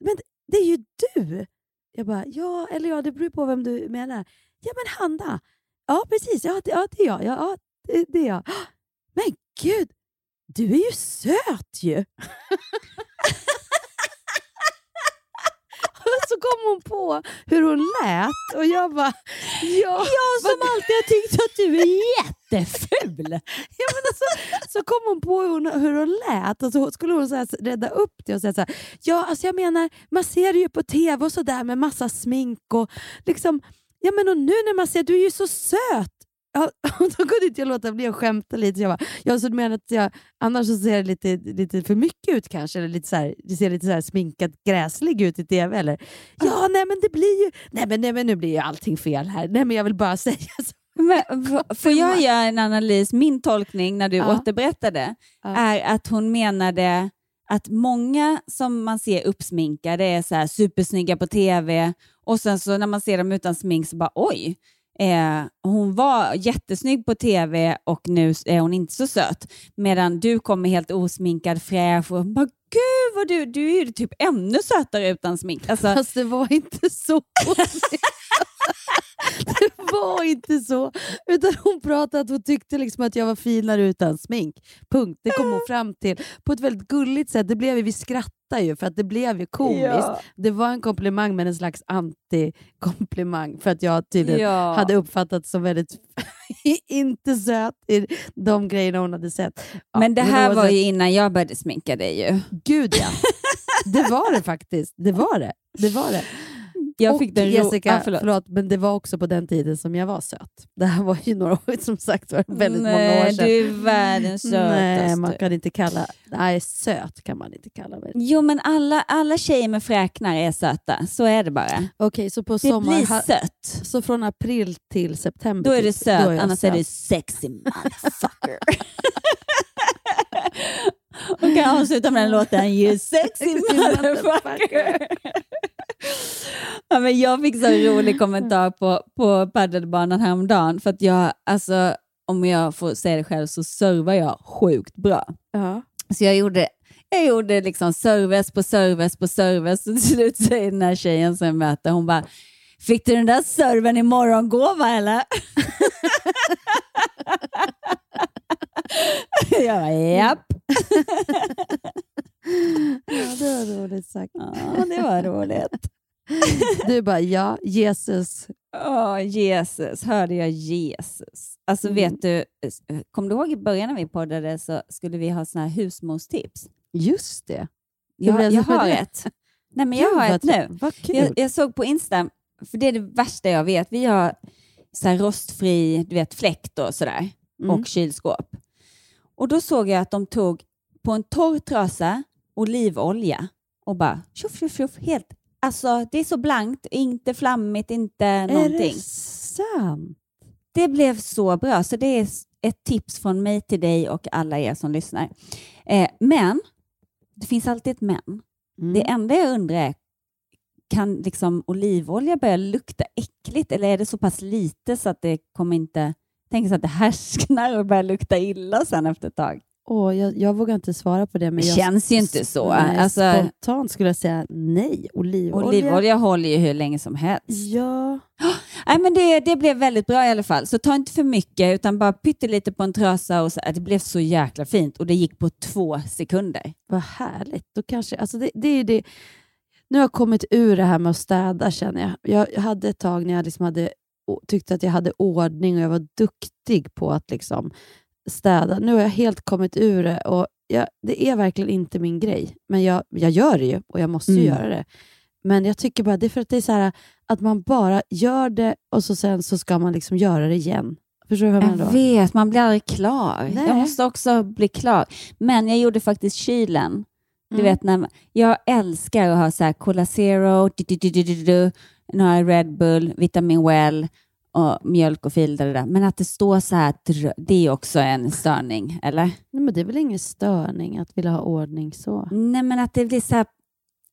men det är ju du! Jag bara, ja, eller ja, det beror på vem du menar. Ja, men Hanna. Ja, precis. Ja, det, ja, det är jag. Ja, ja det, det är jag. Men gud, du är ju söt ju! <laughs> <laughs> Så kom hon på hur hon lät och jag bara... Ja, Jag som alltid har tyckt att du är jätteful. <laughs> Ja, men alltså, så kom hon på hur hon, hur hon lät och så skulle hon så här, rädda upp det och säga så här, ja alltså jag menar, man ser det ju på tv och sådär med massa smink och liksom, ja men och nu när man ser, du är ju så söt. Ja, <laughs> då kunde inte jag låta bli att skämta lite. Jag bara, ja, så menar att jag annars så ser det lite, lite för mycket ut kanske? Eller lite så här, det ser lite så här sminkat gräslig ut i tv? Eller? Ja, nej men det blir ju... Nej men, nej men nu blir ju allting fel här. Nej men jag vill bara <laughs> säga så. Men, <laughs> får jag göra en analys? Min tolkning när du Ja. återberättade är att hon menade att många som man ser uppsminkade är så här supersnygga på tv och sen så när man ser dem utan smink så bara oj, eh, hon var jättesnygg på tv och nu är hon inte så söt. Medan du kommer helt osminkad, fräsch och bara gud vad du, du är ju typ ännu sötare utan smink. Alltså, Fast det var inte så. <laughs> <laughs> det var inte så. Utan hon pratade att hon tyckte liksom att jag var finare utan smink. Punkt. Det kom hon fram till på ett väldigt gulligt sätt. Det blev vi skrattade ju för att det blev ju komiskt. Ja. Det var en komplimang men en slags anti-komplimang för att jag tydligen Ja. hade uppfattat som väldigt <laughs> inte söt i de grejerna hon hade sett. Ja, men det här var oavsett- ju innan jag började sminka dig ju. Gud ja. Det var det faktiskt. Det var det. det, var det. Jag och fick den Jessica, Ah, förlåt. förlåt. men det var också på den tiden som jag var söt. <laughs> Det här var ju några år, som sagt var väldigt många år Nej, sedan. du är världens <laughs> Nej, sötaste. man kan inte kalla... Nej, söt kan man inte kalla mig. Jo, men alla, alla tjejer med fräknar är söta. Så är det bara. Okej, så på Det sommar... blir ha- sött. Så från april till september? Då är det typ, söt, jag annars är det söt. sexy motherfucker. <laughs> Och kan avsluta med den låten You sexy motherfucker. Ja, men jag fick så rolig <laughs> kommentar på, på padelbanan häromdagen för att jag, alltså, om jag får säga det själv så servar jag sjukt bra. Ja. Så jag gjorde, jag gjorde liksom service på service på service och till slut säger den här tjejen som jag möter, hon bara Fick du den där serven i morgongåva eller? <laughs> jag bara, japp. <laughs> Ja, det var roligt sagt. Ja, det var roligt. Du bara, ja, Jesus. Åh, Jesus. Hörde jag Jesus? Alltså Mm. vet du, kom du ihåg i början när vi poddade så skulle vi ha såna här husmorstips? Just det. Jag, jag med har det? ett. Nej, men jag Gud, har ett nu. Vad kul. Jag, jag såg på Insta, för det är det värsta jag vet. Vi har så rostfri du vet, fläkt och sådär Mm. och kylskåp. Och då såg jag att de tog på en torr trasa olivolja och bara tjoff, tjoff, tjoff, helt. Alltså det är så blankt, inte flammigt, inte någonting. Är det sant? Det blev så bra, så det är ett tips från mig till dig och alla er som lyssnar. Eh, men, det finns alltid ett men. Mm. Det enda jag undrar är, kan liksom olivolja börja lukta äckligt eller är det så pass lite så att det kommer inte... Tänk så att det härsknar och börjar lukta illa sen efter ett tag. Åh, jag, jag vågar inte svara på det. Men Det jag, känns ju inte så. Nej, Alltså- spontant skulle jag säga nej. Olivolja. Olivolja håller ju hur länge som helst. Ja. Nej, men det, det blev väldigt bra i alla fall. Så ta inte för mycket utan bara pyttelite på en trasa. Och så, det blev så jäkla fint och det gick på två sekunder. Vad härligt. Då kanske, alltså det, det är det. Nu har jag kommit ur det här med att städa känner jag. Jag hade ett tag när jag liksom hade, tyckte att jag hade ordning och jag var duktig på att liksom städa. Nu har jag helt kommit ur det och jag, det är verkligen inte min grej. Men jag, jag gör det ju och jag måste ju Mm. göra det. Men jag tycker bara det är för att det är så här att man bara gör det och så sen så ska man liksom göra det igen. Förstår du vad jag Jag menar då? vet, man blir aldrig klar. Nej. Jag måste också bli klar. Men jag gjorde faktiskt kylen. Du Mm. vet, när man, jag älskar att ha så här Cola Zero, du, du, du, du, du, du, några Red Bull, Vitamin Well och mjölk och filter. Där. Men att det står så här, det är också en störning, eller? Nej, men det är väl ingen störning att vilja ha ordning så? Nej, men att det blir så här,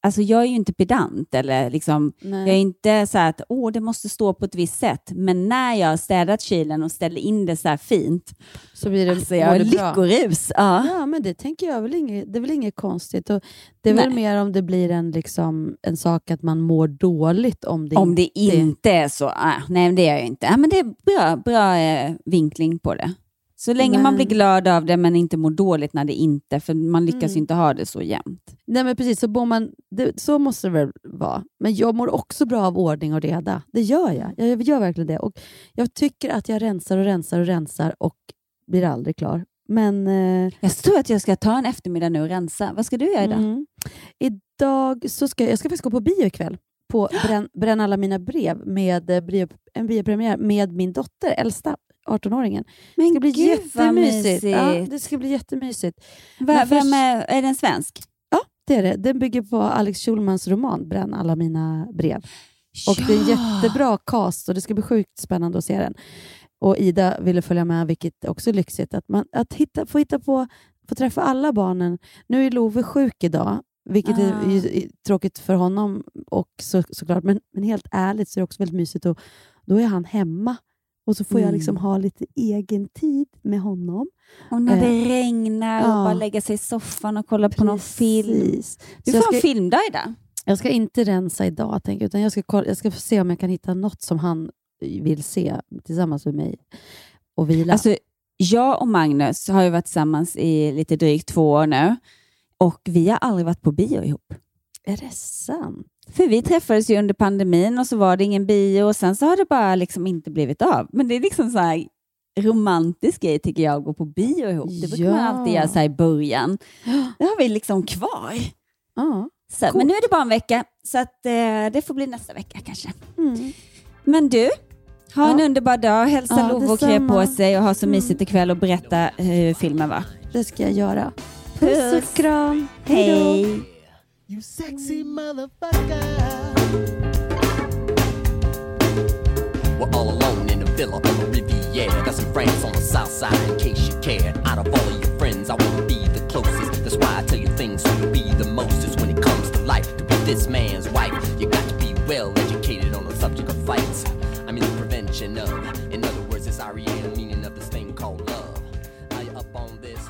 alltså jag är ju inte pedant eller liksom, Nej. jag är inte så att åh, det måste stå på ett visst sätt. Men när jag har städat kylen och ställer in det så här fint, Så blir det, alltså jag har lyckorus. Ja. Ja, men det tänker jag väl inget, det är väl inget konstigt. Och det är väl Nej. mer om det blir en, liksom, en sak att man mår dåligt om det Om det inte är så. Ah, nej, det är jag inte. Ah, men det är bra, bra eh, vinkling på det. Så länge man Men- blir glad av det men inte mår dåligt när det inte, för man lyckas Mm. inte ha det så jämt. Nej, men precis. Så, mår man, det, så måste det väl vara. Men jag mår också bra av ordning och reda. Det gör jag. Jag gör verkligen det. Och jag tycker att jag rensar och rensar och rensar och blir aldrig klar. Men eh, Jag tror att jag ska ta en eftermiddag nu och rensa. Vad ska du göra idag? Mm. Idag så ska jag, jag ska faktiskt gå på bio ikväll. På <gasps> Bränn, Bränn alla mina brev med eh, en biopremiär med min dotter, äldsta 18-åringen. Men det ska bli gud, vad jättemysigt. Ja, det ska bli jättemysigt. Va, vem är, är den svensk? Ja, det är det. Den bygger på Alex Schulmans roman Bränn alla mina brev. Och det är en jättebra cast och det ska bli sjukt spännande att se den. Och Ida ville följa med, vilket också är lyxigt. Att, man, att hitta, få, hitta på, få träffa alla barnen. Nu är Love sjuk idag, vilket är Ah. ju tråkigt för honom och så, såklart. Men, men helt ärligt så är det också väldigt mysigt. Och, då är han hemma och så får jag Mm. liksom ha lite egen tid med honom. Och när Eh, det regnar och ja. bara lägga sig i soffan och kolla på någon film. Precis. Du jag får en ska- filmdag idag. Jag ska inte rensa idag, tänker jag, utan jag ska, kolla, jag ska se om jag kan hitta något som han vill se tillsammans med mig och vila. Alltså, jag och Magnus har ju varit tillsammans i lite drygt två år nu och vi har aldrig varit på bio ihop. Är det sant? För vi träffades ju under pandemin och så var det ingen bio och sen så har det bara liksom inte blivit av. Men det är liksom så här romantisk grej tycker jag att gå på bio ihop. Det brukar man Ja. alltid göra så i början. Det har vi liksom kvar. Ja. Så, men nu är det bara en vecka så att, eh, det får bli nästa vecka kanske. Mm. Men du, ha en Ja. underbar dag. Hälsa Ja, Love och detsamma. på sig och ha så Mm. mysigt ikväll och berätta hur filmen var. Det ska jag göra. Puss och kram. Hej då. You sexy motherfucker. We're all alone in a villa on the Riviera. Got some friends on the south side in case you cared. Out of all of your friends, I wanna be the closest. That's why I tell you things so you'll be the mostest when it comes to life. To be this man's wife, you got to be well educated on the subject of fights. I mean the prevention of. In other words, it's REM meaning of this thing called love. Are you up on this?